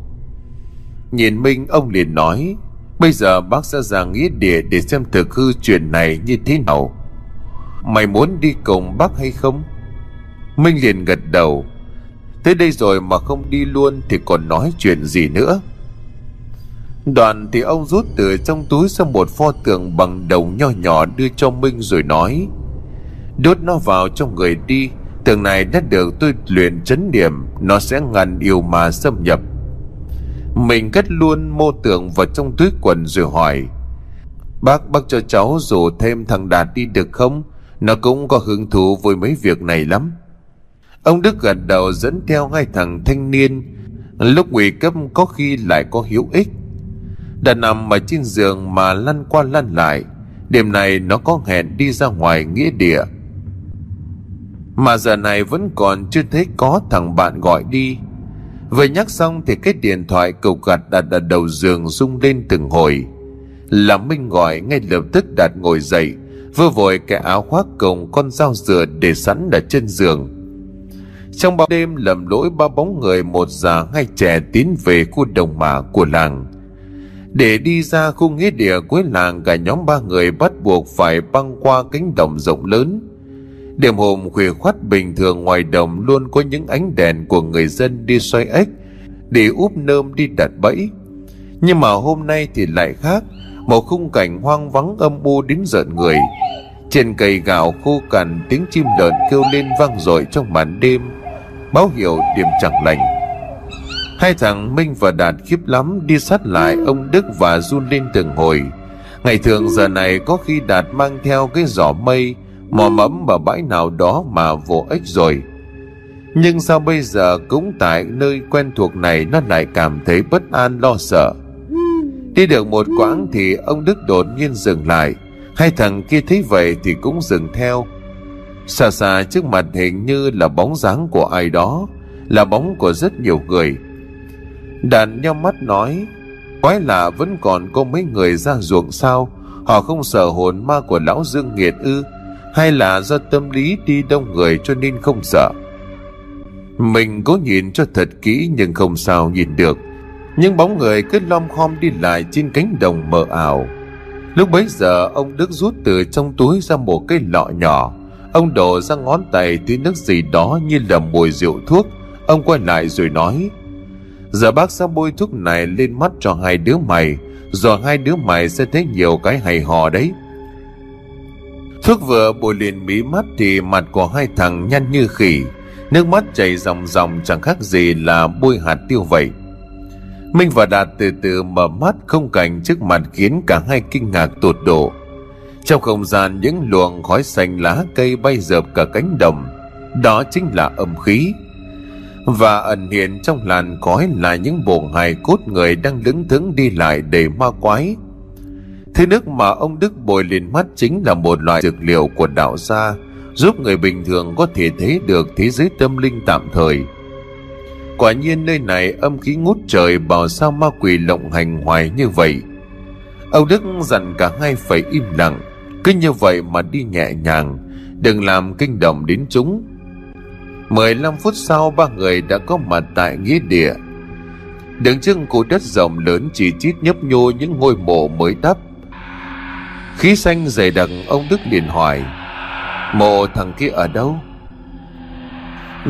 Nhìn Minh, ông liền nói, Bây giờ bác sẽ ra nghĩa địa để xem thực hư chuyện này như thế nào. Mày muốn đi cùng bác hay không? Minh liền gật đầu. Tới đây rồi mà không đi luôn thì còn nói chuyện gì nữa? Đoạn thì ông rút từ trong túi ra một pho tượng bằng đồng nho nhỏ đưa cho Minh rồi nói, Đốt nó vào trong người đi, Tượng này đã được tôi luyện chấn điểm Nó sẽ ngăn yêu ma xâm nhập. Mình cất luôn mô tượng vào trong túi quần rồi hỏi, Bác bác cho cháu rủ thêm thằng Đạt đi được không? Nó cũng có hứng thú với mấy việc này lắm. Ông Đức gật đầu dẫn theo hai thằng thanh niên. Lúc nguy cấp có khi lại có hiếu ích đã nằm ở trên giường mà lăn qua lăn lại. Đêm này nó có hẹn đi ra ngoài nghĩa địa. Mà giờ này vẫn còn chưa thấy có thằng bạn gọi đi. Vừa nhắc xong thì cái điện thoại cầu gặt đặt ở đầu giường rung lên từng hồi. Là Minh gọi ngay lập tức đặt ngồi dậy Vừa vội cái áo khoác cùng con dao dừa để sẵn ở trên giường. Trong bao đêm lầm lỗi ba bóng người một già hai trẻ tiến về khu đồng mả của làng. Để đi ra khu nghĩa địa cuối làng cả nhóm ba người bắt buộc phải băng qua cánh đồng rộng lớn Đêm hôm khuya khoắt bình thường ngoài đồng luôn có những ánh đèn của người dân đi xoay ếch để úp nơm đi đặt bẫy. Nhưng mà hôm nay thì lại khác, một khung cảnh hoang vắng âm u đến giận người. Trên cây gạo khô cằn tiếng chim lợn kêu lên vang dội trong màn đêm, báo hiệu điểm chẳng lành. Hai thằng Minh và Đạt khiếp lắm, đi sát lại ông Đức và run lên từng hồi. Ngày thường giờ này có khi Đạt mang theo cái giỏ mây, mò mẫm vào bãi nào đó mà vô ích rồi. Nhưng sao bây giờ cũng tại nơi quen thuộc này nó lại cảm thấy bất an lo sợ. Đi được một quãng thì ông đức đột nhiên dừng lại. Hai thằng kia thấy vậy thì cũng dừng theo. Xa xa trước mặt hình như là bóng dáng của ai đó, là bóng của rất nhiều người đàn nhau mắt nói, quái lạ, vẫn còn có mấy người ra ruộng sao? Họ không sợ hồn ma của lão dương nghiệt ư? Hay là do tâm lý đi đông người cho nên không sợ? Mình cố nhìn cho thật kỹ nhưng không sao nhìn được. Nhưng bóng người cứ lom khom đi lại trên cánh đồng mờ ảo. Lúc bấy giờ, ông đức rút từ trong túi ra một cái lọ nhỏ. Ông đổ ra ngón tay tí nước gì đó như là mùi rượu thuốc. Ông quay lại rồi nói giờ bác sẽ bôi thuốc này lên mắt cho hai đứa mày, rồi hai đứa mày sẽ thấy nhiều cái hay hò đấy. Thuốc vừa bôi lên mí mắt thì mặt của hai thằng nhăn như khỉ, Nước mắt chảy ròng ròng chẳng khác gì là bôi hạt tiêu vậy. Minh và Đạt từ từ mở mắt không cảnh trước mặt khiến cả hai kinh ngạc tột độ. Trong không gian những luồng khói xanh lá cây bay dợp cả cánh đồng, Đó chính là âm khí. Và ẩn hiện trong làn khói là những bộ hài cốt người đang đứng thững đi lại đầy ma quái Thứ nước mà ông Đức bồi lên mắt chính là một loại dược liệu của đạo gia giúp người bình thường có thể thấy được thế giới tâm linh tạm thời. Quả nhiên nơi này âm khí ngút trời bảo sao ma quỷ lộng hành hoài như vậy. Ông Đức dặn cả hai phải im lặng, cứ như vậy mà đi nhẹ nhàng, đừng làm kinh động đến chúng. 15 phút sau ba người đã có mặt tại nghĩa địa. Đứng trước khu đất rộng lớn chỉ chít nhấp nhô những ngôi mộ mới đắp Khí xanh dày đặc ông Đức liền hỏi Mộ thằng kia ở đâu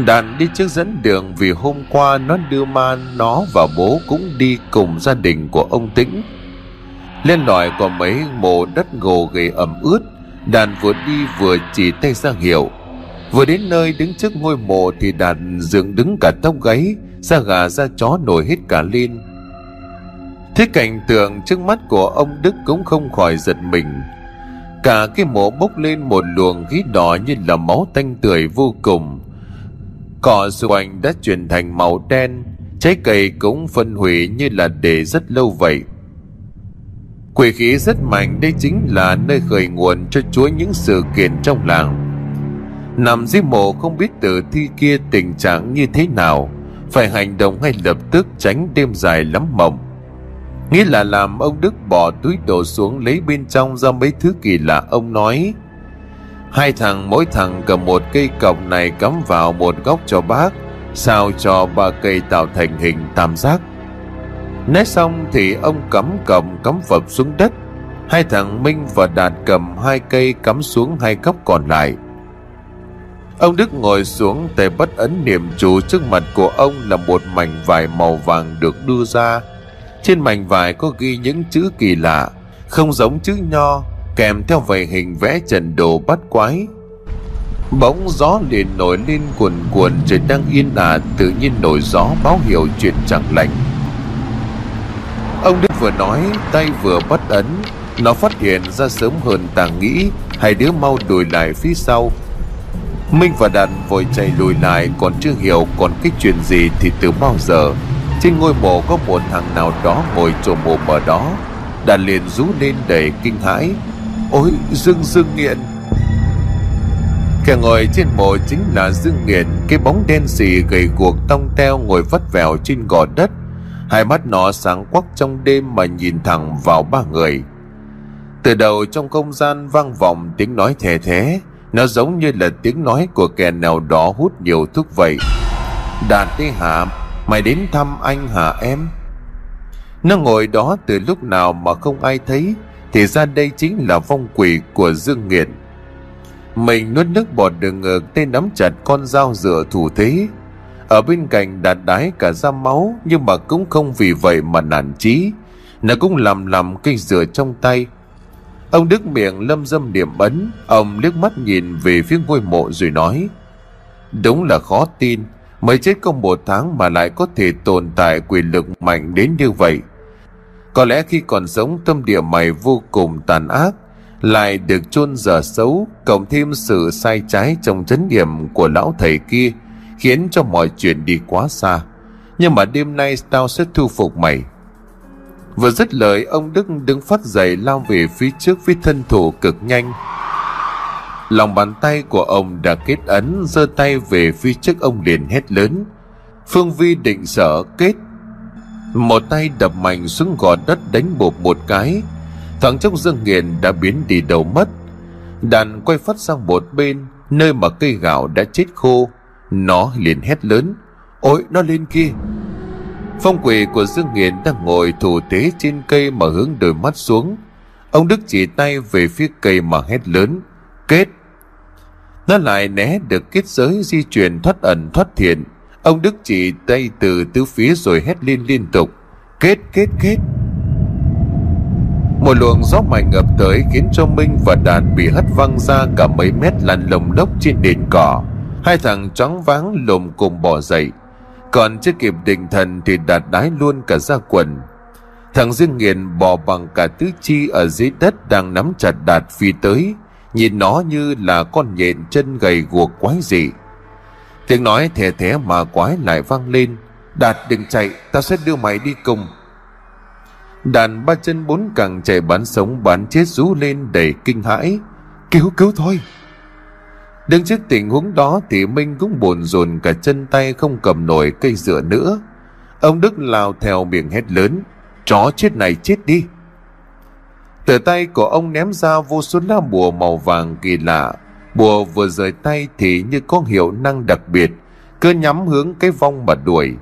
Đàn đi trước dẫn đường vì hôm qua nó đưa ma nó và bố cũng đi cùng gia đình của ông Tĩnh. Lên lòi có mấy mộ đất gồ ghề ẩm ướt, đàn vừa đi vừa chỉ tay ra hiệu. Vừa đến nơi đứng trước ngôi mộ thì đàn dựng đứng cả tóc gáy, da gà da chó nổi hết cả lên. Thế cảnh tượng trước mắt của ông Đức cũng không khỏi giật mình. Cả cái mộ bốc lên một luồng khí đỏ như là máu tanh tươi vô cùng. Cỏ xung quanh đã chuyển thành màu đen, trái cây cũng phân hủy như là để rất lâu vậy. Quỷ khí rất mạnh đây chính là nơi khởi nguồn cho chúa những sự kiện trong làng. Nằm dưới mộ không biết tử thi kia tình trạng như thế nào, phải hành động ngay lập tức tránh đêm dài lắm mộng. Nghĩ là làm ông Đức bỏ túi đồ xuống lấy bên trong ra mấy thứ kỳ lạ ông nói. Hai thằng mỗi thằng cầm một cây cọc này cắm vào một góc cho bác Sao cho ba cây tạo thành hình tam giác. Nói xong thì ông cắm cầm cắm phập xuống đất. Hai thằng Minh và Đạt cầm hai cây cắm xuống hai góc còn lại. Ông Đức ngồi xuống tay bất ấn niệm chú trước mặt của ông là một mảnh vải màu vàng được đưa ra. Trên mảnh vải có ghi những chữ kỳ lạ, Không giống chữ nho, Kèm theo vầy hình vẽ trần đồ bắt quái. Bỗng gió liền nổi lên cuồn cuộn, Trời đang yên ả, tự nhiên nổi gió báo hiệu chuyện chẳng lành. Ông Đức vừa nói, Tay vừa bắt ấn, Nó phát hiện ra sớm hơn tàng nghĩ, Hai đứa mau đùi lại phía sau. Minh và Đạt vội chạy lùi lại, Còn chưa hiểu còn cái chuyện gì Thì từ bao giờ. Trên ngôi mộ có một thằng nào đó ngồi trồ mồm ở đó. Đạt liền rú lên đầy kinh hãi. Ôi, dương dương nghiện! Kẻ ngồi trên mộ chính là Dương Nghiện, Cái bóng đen xì gầy guộc tông teo ngồi vắt vẻo trên gò đất. Hai mắt nó sáng quắc trong đêm mà nhìn thẳng vào ba người. Từ đầu trong không gian vang vọng tiếng nói thề thế nó giống như là tiếng nói của kẻ nào đó hút nhiều thuốc vậy. Đạt đi hả Mày đến thăm anh hả em? Nó ngồi đó từ lúc nào mà không ai thấy, Thì ra đây chính là vong quỷ của Dương Nghiện. Mình nuốt nước bọt đường ngược tay nắm chặt con dao dựa thủ thế. Ở bên cạnh đạt đái cả da máu, Nhưng mà cũng không vì vậy mà nản chí. Nó cũng làm làm cây dừa trong tay Ông Đức miệng lâm dâm điểm ấn Ông liếc mắt nhìn về phía ngôi mộ rồi nói, Đúng là khó tin, Mới chết công một tháng mà lại có thể tồn tại quyền lực mạnh đến như vậy. Có lẽ khi còn sống tâm địa mày vô cùng tàn ác, Lại được chôn giờ xấu, Cộng thêm sự sai trái trong chấn điểm của lão thầy kia, Khiến cho mọi chuyện đi quá xa. Nhưng mà đêm nay tao sẽ thu phục mày. Vừa dứt lời, ông Đức đứng phát dậy lao về phía trước với thân thủ cực nhanh. Lòng bàn tay của ông đã kết ấn, giơ tay về phía trước ông liền hét lớn. Phương Vi định sợ kết. Một tay đập mạnh xuống gò đất đánh bột một cái. Thoáng chốc Dương Nghiền đã biến đi đầu mất. Đàn quay phát sang một bên, Nơi mà cây gạo đã chết khô. Nó liền hét lớn. Ôi, nó lên kia. Phong quỷ của Dương Nghiền đang ngồi thủ tế trên cây mà hướng đôi mắt xuống. Ông Đức chỉ tay về phía cây mà hét lớn, Kết! Nó lại né được kết giới di chuyển thoát ẩn thoát thiện Ông Đức chỉ tay từ tứ phía rồi hét lên liên tục, Kết kết kết! Một luồng gió mạnh ngập tới khiến cho Minh và Đạt bị hất văng ra cả mấy mét lăn lồng lốc trên nền cỏ. Hai thằng trắng váng lồm cùng bỏ dậy còn chưa kịp định thần thì Đạt đái luôn cả ra quần. Thằng Dương Nghiền bò bằng cả tứ chi ở dưới đất đang nắm chặt Đạt phi tới, Nhìn nó như là con nhện chân gầy guộc quái dị. Tiếng nói thẻ thẻ mà quái lại vang lên, Đạt đừng chạy, Tao sẽ đưa mày đi cùng. Đàn ba chân bốn cẳng chạy bán sống bán chết rú lên đầy kinh hãi. Cứu cứu thôi. Đứng trước tình huống đó thì Minh cũng buồn rồn cả chân tay không cầm nổi cây dựa nữa Ông Đức lao theo miệng hét lớn Chó chết này chết đi từ tay của ông ném ra vô số lá bùa màu vàng kỳ lạ. Bùa vừa rời tay thì như có hiệu năng đặc biệt, cứ nhắm hướng cái vong mà đuổi.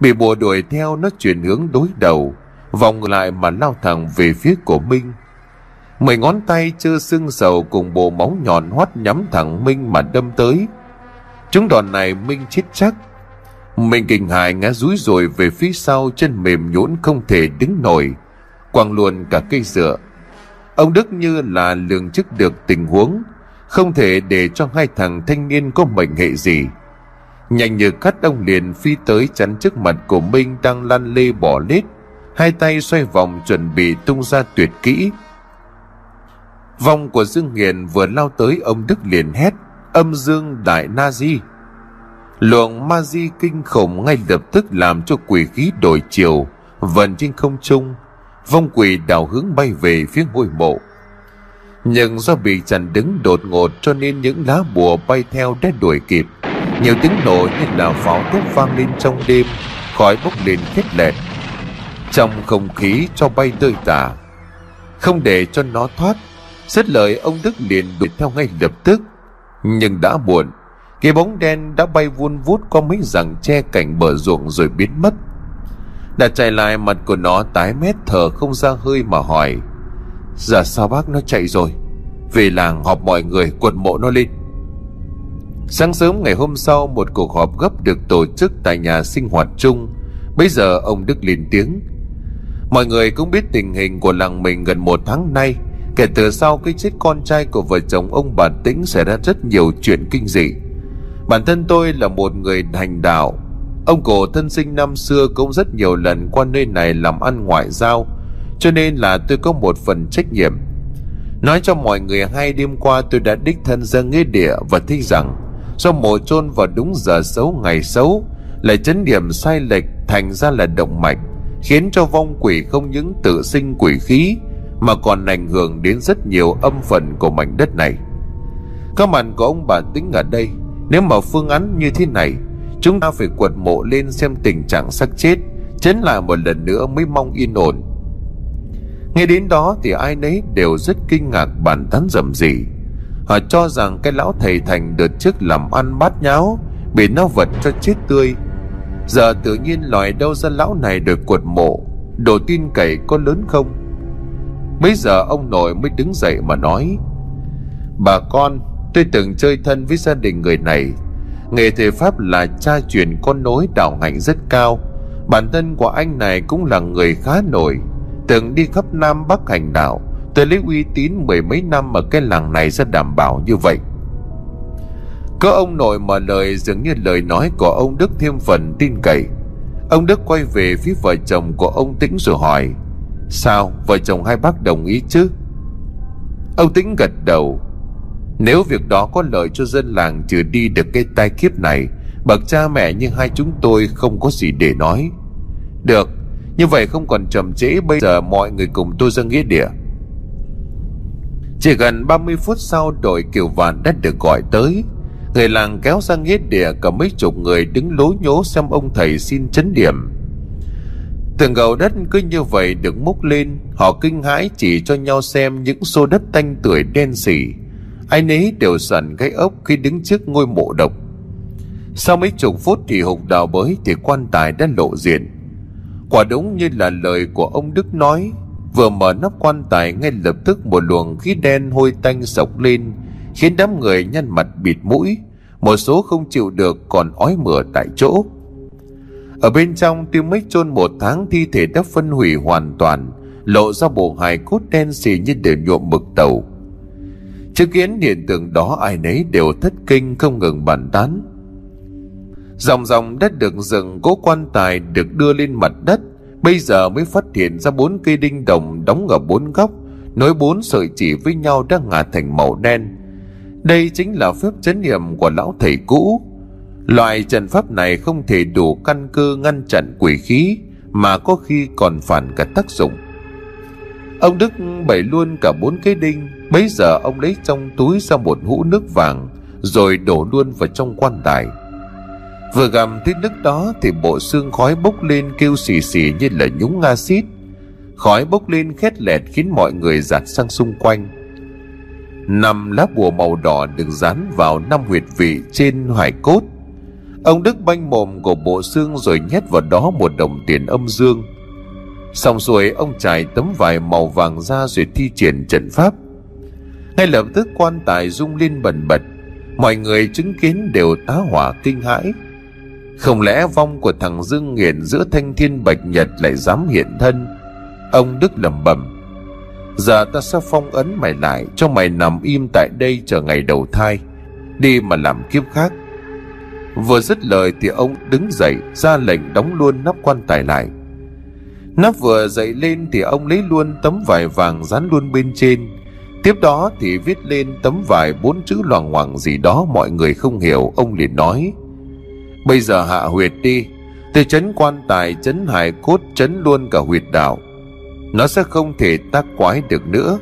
Bị bùa đuổi theo nó chuyển hướng đối đầu, vòng lại mà lao thẳng về phía của Minh. Mười ngón tay chưa sưng sầu cùng bộ móng nhọn hoắt nhắm thẳng Minh mà đâm tới. Chúng đòn này Minh chết chắc. Minh kinh hại ngã rúi rồi về phía sau chân mềm nhũn không thể đứng nổi quăng luôn cả cây dựa. Ông Đức như là lường trước được tình huống, không thể để cho hai thằng thanh niên có mệnh hệ gì. Nhanh như cắt ông liền phi tới chắn trước mặt của Minh đang lăn lê bỏ lết, hai tay xoay vòng chuẩn bị tung ra tuyệt kỹ. Vòng của Dương Hiền vừa lao tới ông Đức liền hét, âm dương đại na di. Luồng ma di kinh khủng ngay lập tức làm cho quỷ khí đổi chiều, vần trên không trung, vong quỷ đảo hướng bay về phía ngôi mộ. Nhưng do bị chặn đứng đột ngột cho nên những lá bùa bay theo đã đuổi kịp. Nhiều tiếng nổ như là pháo thuốc vang lên trong đêm khói bốc lên khét lẹt. Trong không khí cho bay tơi tả không để cho nó thoát rất lời ông đức liền đuổi theo ngay lập tức. Nhưng đã buồn cái bóng đen đã bay vun vút qua mấy rằng che cảnh bờ ruộng rồi biến mất. Đã chạy lại, mặt của nó tái mét thở không ra hơi mà hỏi, Giờ sao bác nó chạy rồi? Về làng họp mọi người quật mộ nó lên. Sáng sớm ngày hôm sau, Một cuộc họp gấp được tổ chức Tại nhà sinh hoạt chung. Bây giờ ông Đức lên tiếng, Mọi người cũng biết tình hình của làng mình gần một tháng nay. Kể từ sau cái chết con trai của vợ chồng ông bà Tĩnh xảy ra rất nhiều chuyện kinh dị. Bản thân tôi là một người hành đạo. Ông cổ thân sinh năm xưa cũng rất nhiều lần qua nơi này làm ăn ngoại giao, Cho nên là tôi có một phần trách nhiệm. Nói cho mọi người hay, đêm qua tôi đã đích thân ra nghĩa địa và thích rằng, Do mổ chôn vào đúng giờ xấu ngày xấu, Lại chấn điểm sai lệch thành ra là động mạch, Khiến cho vong quỷ không những tự sinh quỷ khí mà còn ảnh hưởng đến rất nhiều âm phần của mảnh đất này. Các bạn của ông bà tính ở đây, Nếu mà phương án như thế này, Chúng ta phải quật mộ lên xem tình trạng xác chết, Chấn lại một lần nữa mới mong yên ổn. Nghe đến đó thì ai nấy đều rất kinh ngạc bản tán rầm rì. Họ cho rằng cái lão thầy thành đợt trước làm ăn bát nháo, Bị nó vật cho chết tươi. Giờ tự nhiên lòi đâu ra lão này được quật mộ, đồ tin cậy có lớn không? Mấy giờ ông nội mới đứng dậy mà nói, Bà con, Tôi từng chơi thân với gia đình người này. Nghề thầy Pháp là cha truyền con nối đạo hạnh rất cao. Bản thân của anh này cũng là người khá nổi. Từng đi khắp Nam Bắc hành đạo, Tôi lấy uy tín mười mấy năm ở cái làng này sẽ đảm bảo như vậy. Có ông nội mà lời dường như lời nói của ông Đức thêm phần tin cậy. Ông Đức quay về phía vợ chồng của ông Tĩnh rồi hỏi Sao vợ chồng hai bác đồng ý chứ? Ông Tĩnh gật đầu. Nếu việc đó có lợi cho dân làng trừ đi được cái tai kiếp này, Bậc cha mẹ như hai chúng tôi không có gì để nói. Được, Như vậy không còn chậm trễ, Bây giờ mọi người cùng tôi ra nghĩa địa. Chỉ gần 30 phút sau, đội kiều vạn đã được gọi tới. Người làng kéo ra nghĩa địa, Cả mấy chục người đứng lố nhố xem ông thầy xin chấn điểm. Từng gầu đất cứ như vậy được múc lên, Họ kinh hãi chỉ cho nhau xem những xô đất tanh tuổi đen xỉ. Ai nấy đều sần cái ốc khi đứng trước ngôi mộ độc. Sau mấy chục phút thì hùng đào bới thì quan tài đã lộ diện. Quả đúng như là lời của ông Đức nói, Vừa mở nắp quan tài ngay lập tức một luồng khí đen hôi tanh sộc lên, Khiến đám người nhăn mặt bịt mũi. Một số không chịu được còn ói mửa tại chỗ. Ở bên trong tiêu mấy chôn một tháng thi thể đã phân hủy hoàn toàn, Lộ ra bộ hài cốt đen xì như đều nhuộm mực tàu. Chứng kiến hiện tượng đó, ai nấy đều thất kinh không ngừng bàn tán. Dòng dòng đất được dựng, cố quan tài được đưa lên mặt đất, Bây giờ mới phát hiện ra bốn cây đinh đồng đóng ở bốn góc, Nối bốn sợi chỉ với nhau đã ngả thành màu đen. Đây chính là phép chấn niệm của lão thầy cũ. Loại trận pháp này không thể đủ căn cơ ngăn chặn quỷ khí, Mà có khi còn phản cả tác dụng. Ông Đức bày luôn cả bốn cái đinh, Bấy giờ ông lấy trong túi ra một hũ nước vàng, Rồi đổ luôn vào trong quan tài Vừa gầm thấy nước đó Thì bộ xương khói bốc lên kêu xì xì như là nhúng axit. Khói bốc lên khét lẹt khiến mọi người giặt sang xung quanh. Năm lá bùa màu đỏ được dán vào năm huyệt vị trên hoài cốt. Ông Đức banh mồm của bộ xương rồi nhét vào đó một đồng tiền âm dương. Xong rồi ông trải tấm vải màu vàng ra rồi thi triển trận pháp. Ngay lập tức, quan tài rung lên bần bật. Mọi người chứng kiến đều tá hỏa kinh hãi. Không lẽ vong của thằng Dương nghiền giữa thanh thiên bạch nhật lại dám hiện thân? Ông Đức lẩm bẩm. Giờ ta sẽ phong ấn mày lại, Cho mày nằm im tại đây chờ ngày đầu thai. Đi mà làm kiếp khác. Vừa dứt lời thì ông đứng dậy, Ra lệnh đóng luôn nắp quan tài lại. Nắp vừa dậy lên thì ông lấy luôn tấm vải vàng dán luôn bên trên. Tiếp đó thì viết lên tấm vải bốn chữ loằng ngoằng gì đó mọi người không hiểu. Ông liền nói, Bây giờ hạ huyệt đi. Tôi chấn quan tài, chấn hải cốt, chấn luôn cả huyệt đạo. Nó sẽ không thể tác quái được nữa.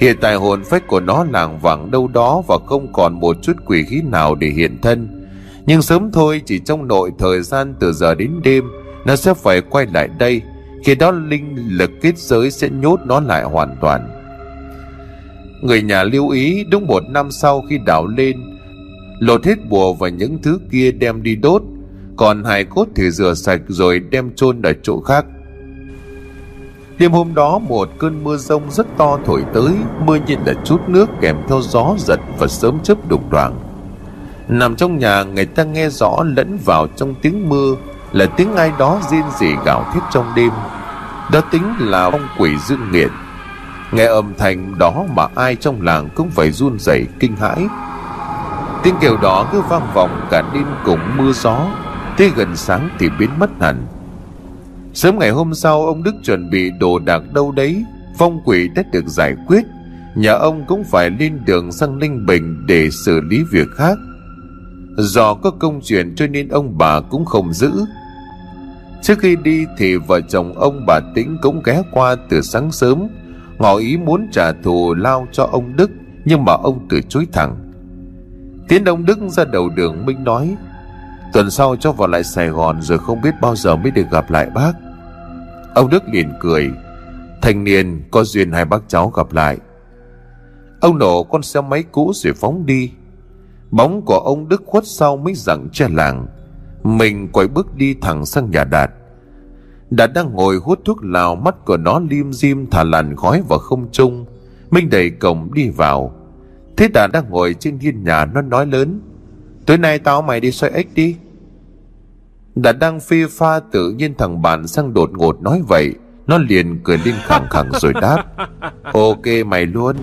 Hiện tại hồn phách của nó làng vàng đâu đó Và không còn một chút quỷ khí nào để hiện thân. Nhưng sớm thôi, chỉ trong nội thời gian từ giờ đến đêm, Nó sẽ phải quay lại đây. Khi đó linh lực kết giới sẽ nhốt nó lại hoàn toàn. Người nhà lưu ý, đúng một năm sau khi đảo lên, Lột hết bùa và những thứ kia đem đi đốt. Còn hài cốt thì rửa sạch rồi đem chôn ở chỗ khác. Đêm hôm đó, một cơn mưa rông rất to thổi tới. Mưa như là chút nước kèm theo gió giật và sớm chớp đục đoạn. Nằm trong nhà, người ta nghe rõ lẫn vào trong tiếng mưa, Là tiếng ai đó riêng rỉ gào thét trong đêm. Đó tính là ông quỷ dương nghiệt. Nghe âm thanh đó mà ai trong làng cũng phải run rẩy kinh hãi. Tiếng kêu đó cứ vang vọng cả đêm cùng mưa gió, Tới gần sáng thì biến mất hẳn. Sớm ngày hôm sau, ông Đức chuẩn bị đồ đạc đâu đấy, Phong quỷ đã được giải quyết. Nhà ông cũng phải lên đường sang Linh Bình để xử lý việc khác. Do có công chuyện cho nên ông bà cũng không giữ. Trước khi đi thì vợ chồng ông bà Tĩnh cũng ghé qua từ sáng sớm. Ngỏ ý muốn trả thù lao cho ông Đức, Nhưng mà ông từ chối thẳng. Tiến ông Đức ra đầu đường Minh nói, Tuần sau cho vào lại Sài Gòn Rồi không biết bao giờ mới được gặp lại bác. Ông Đức liền cười, Thanh niên, có duyên hai bác cháu gặp lại. Ông nổ con xe máy cũ rồi phóng đi. Bóng của ông Đức khuất sau mấy dặn che làng. Mình quay bước đi thẳng sang nhà Đạt. Đạt đang ngồi hút thuốc lào Mắt của nó lim dim thả làn khói vào không trung. Minh đẩy cổng đi vào. Thế Đạt đang ngồi trên hiên nhà Nó nói lớn Tối nay tao mày đi xoay ếch đi. Đạt đang phi pha tự nhiên thằng bạn sang đột ngột nói vậy. Nó liền cười lên khẳng khẳng rồi đáp Ok mày luôn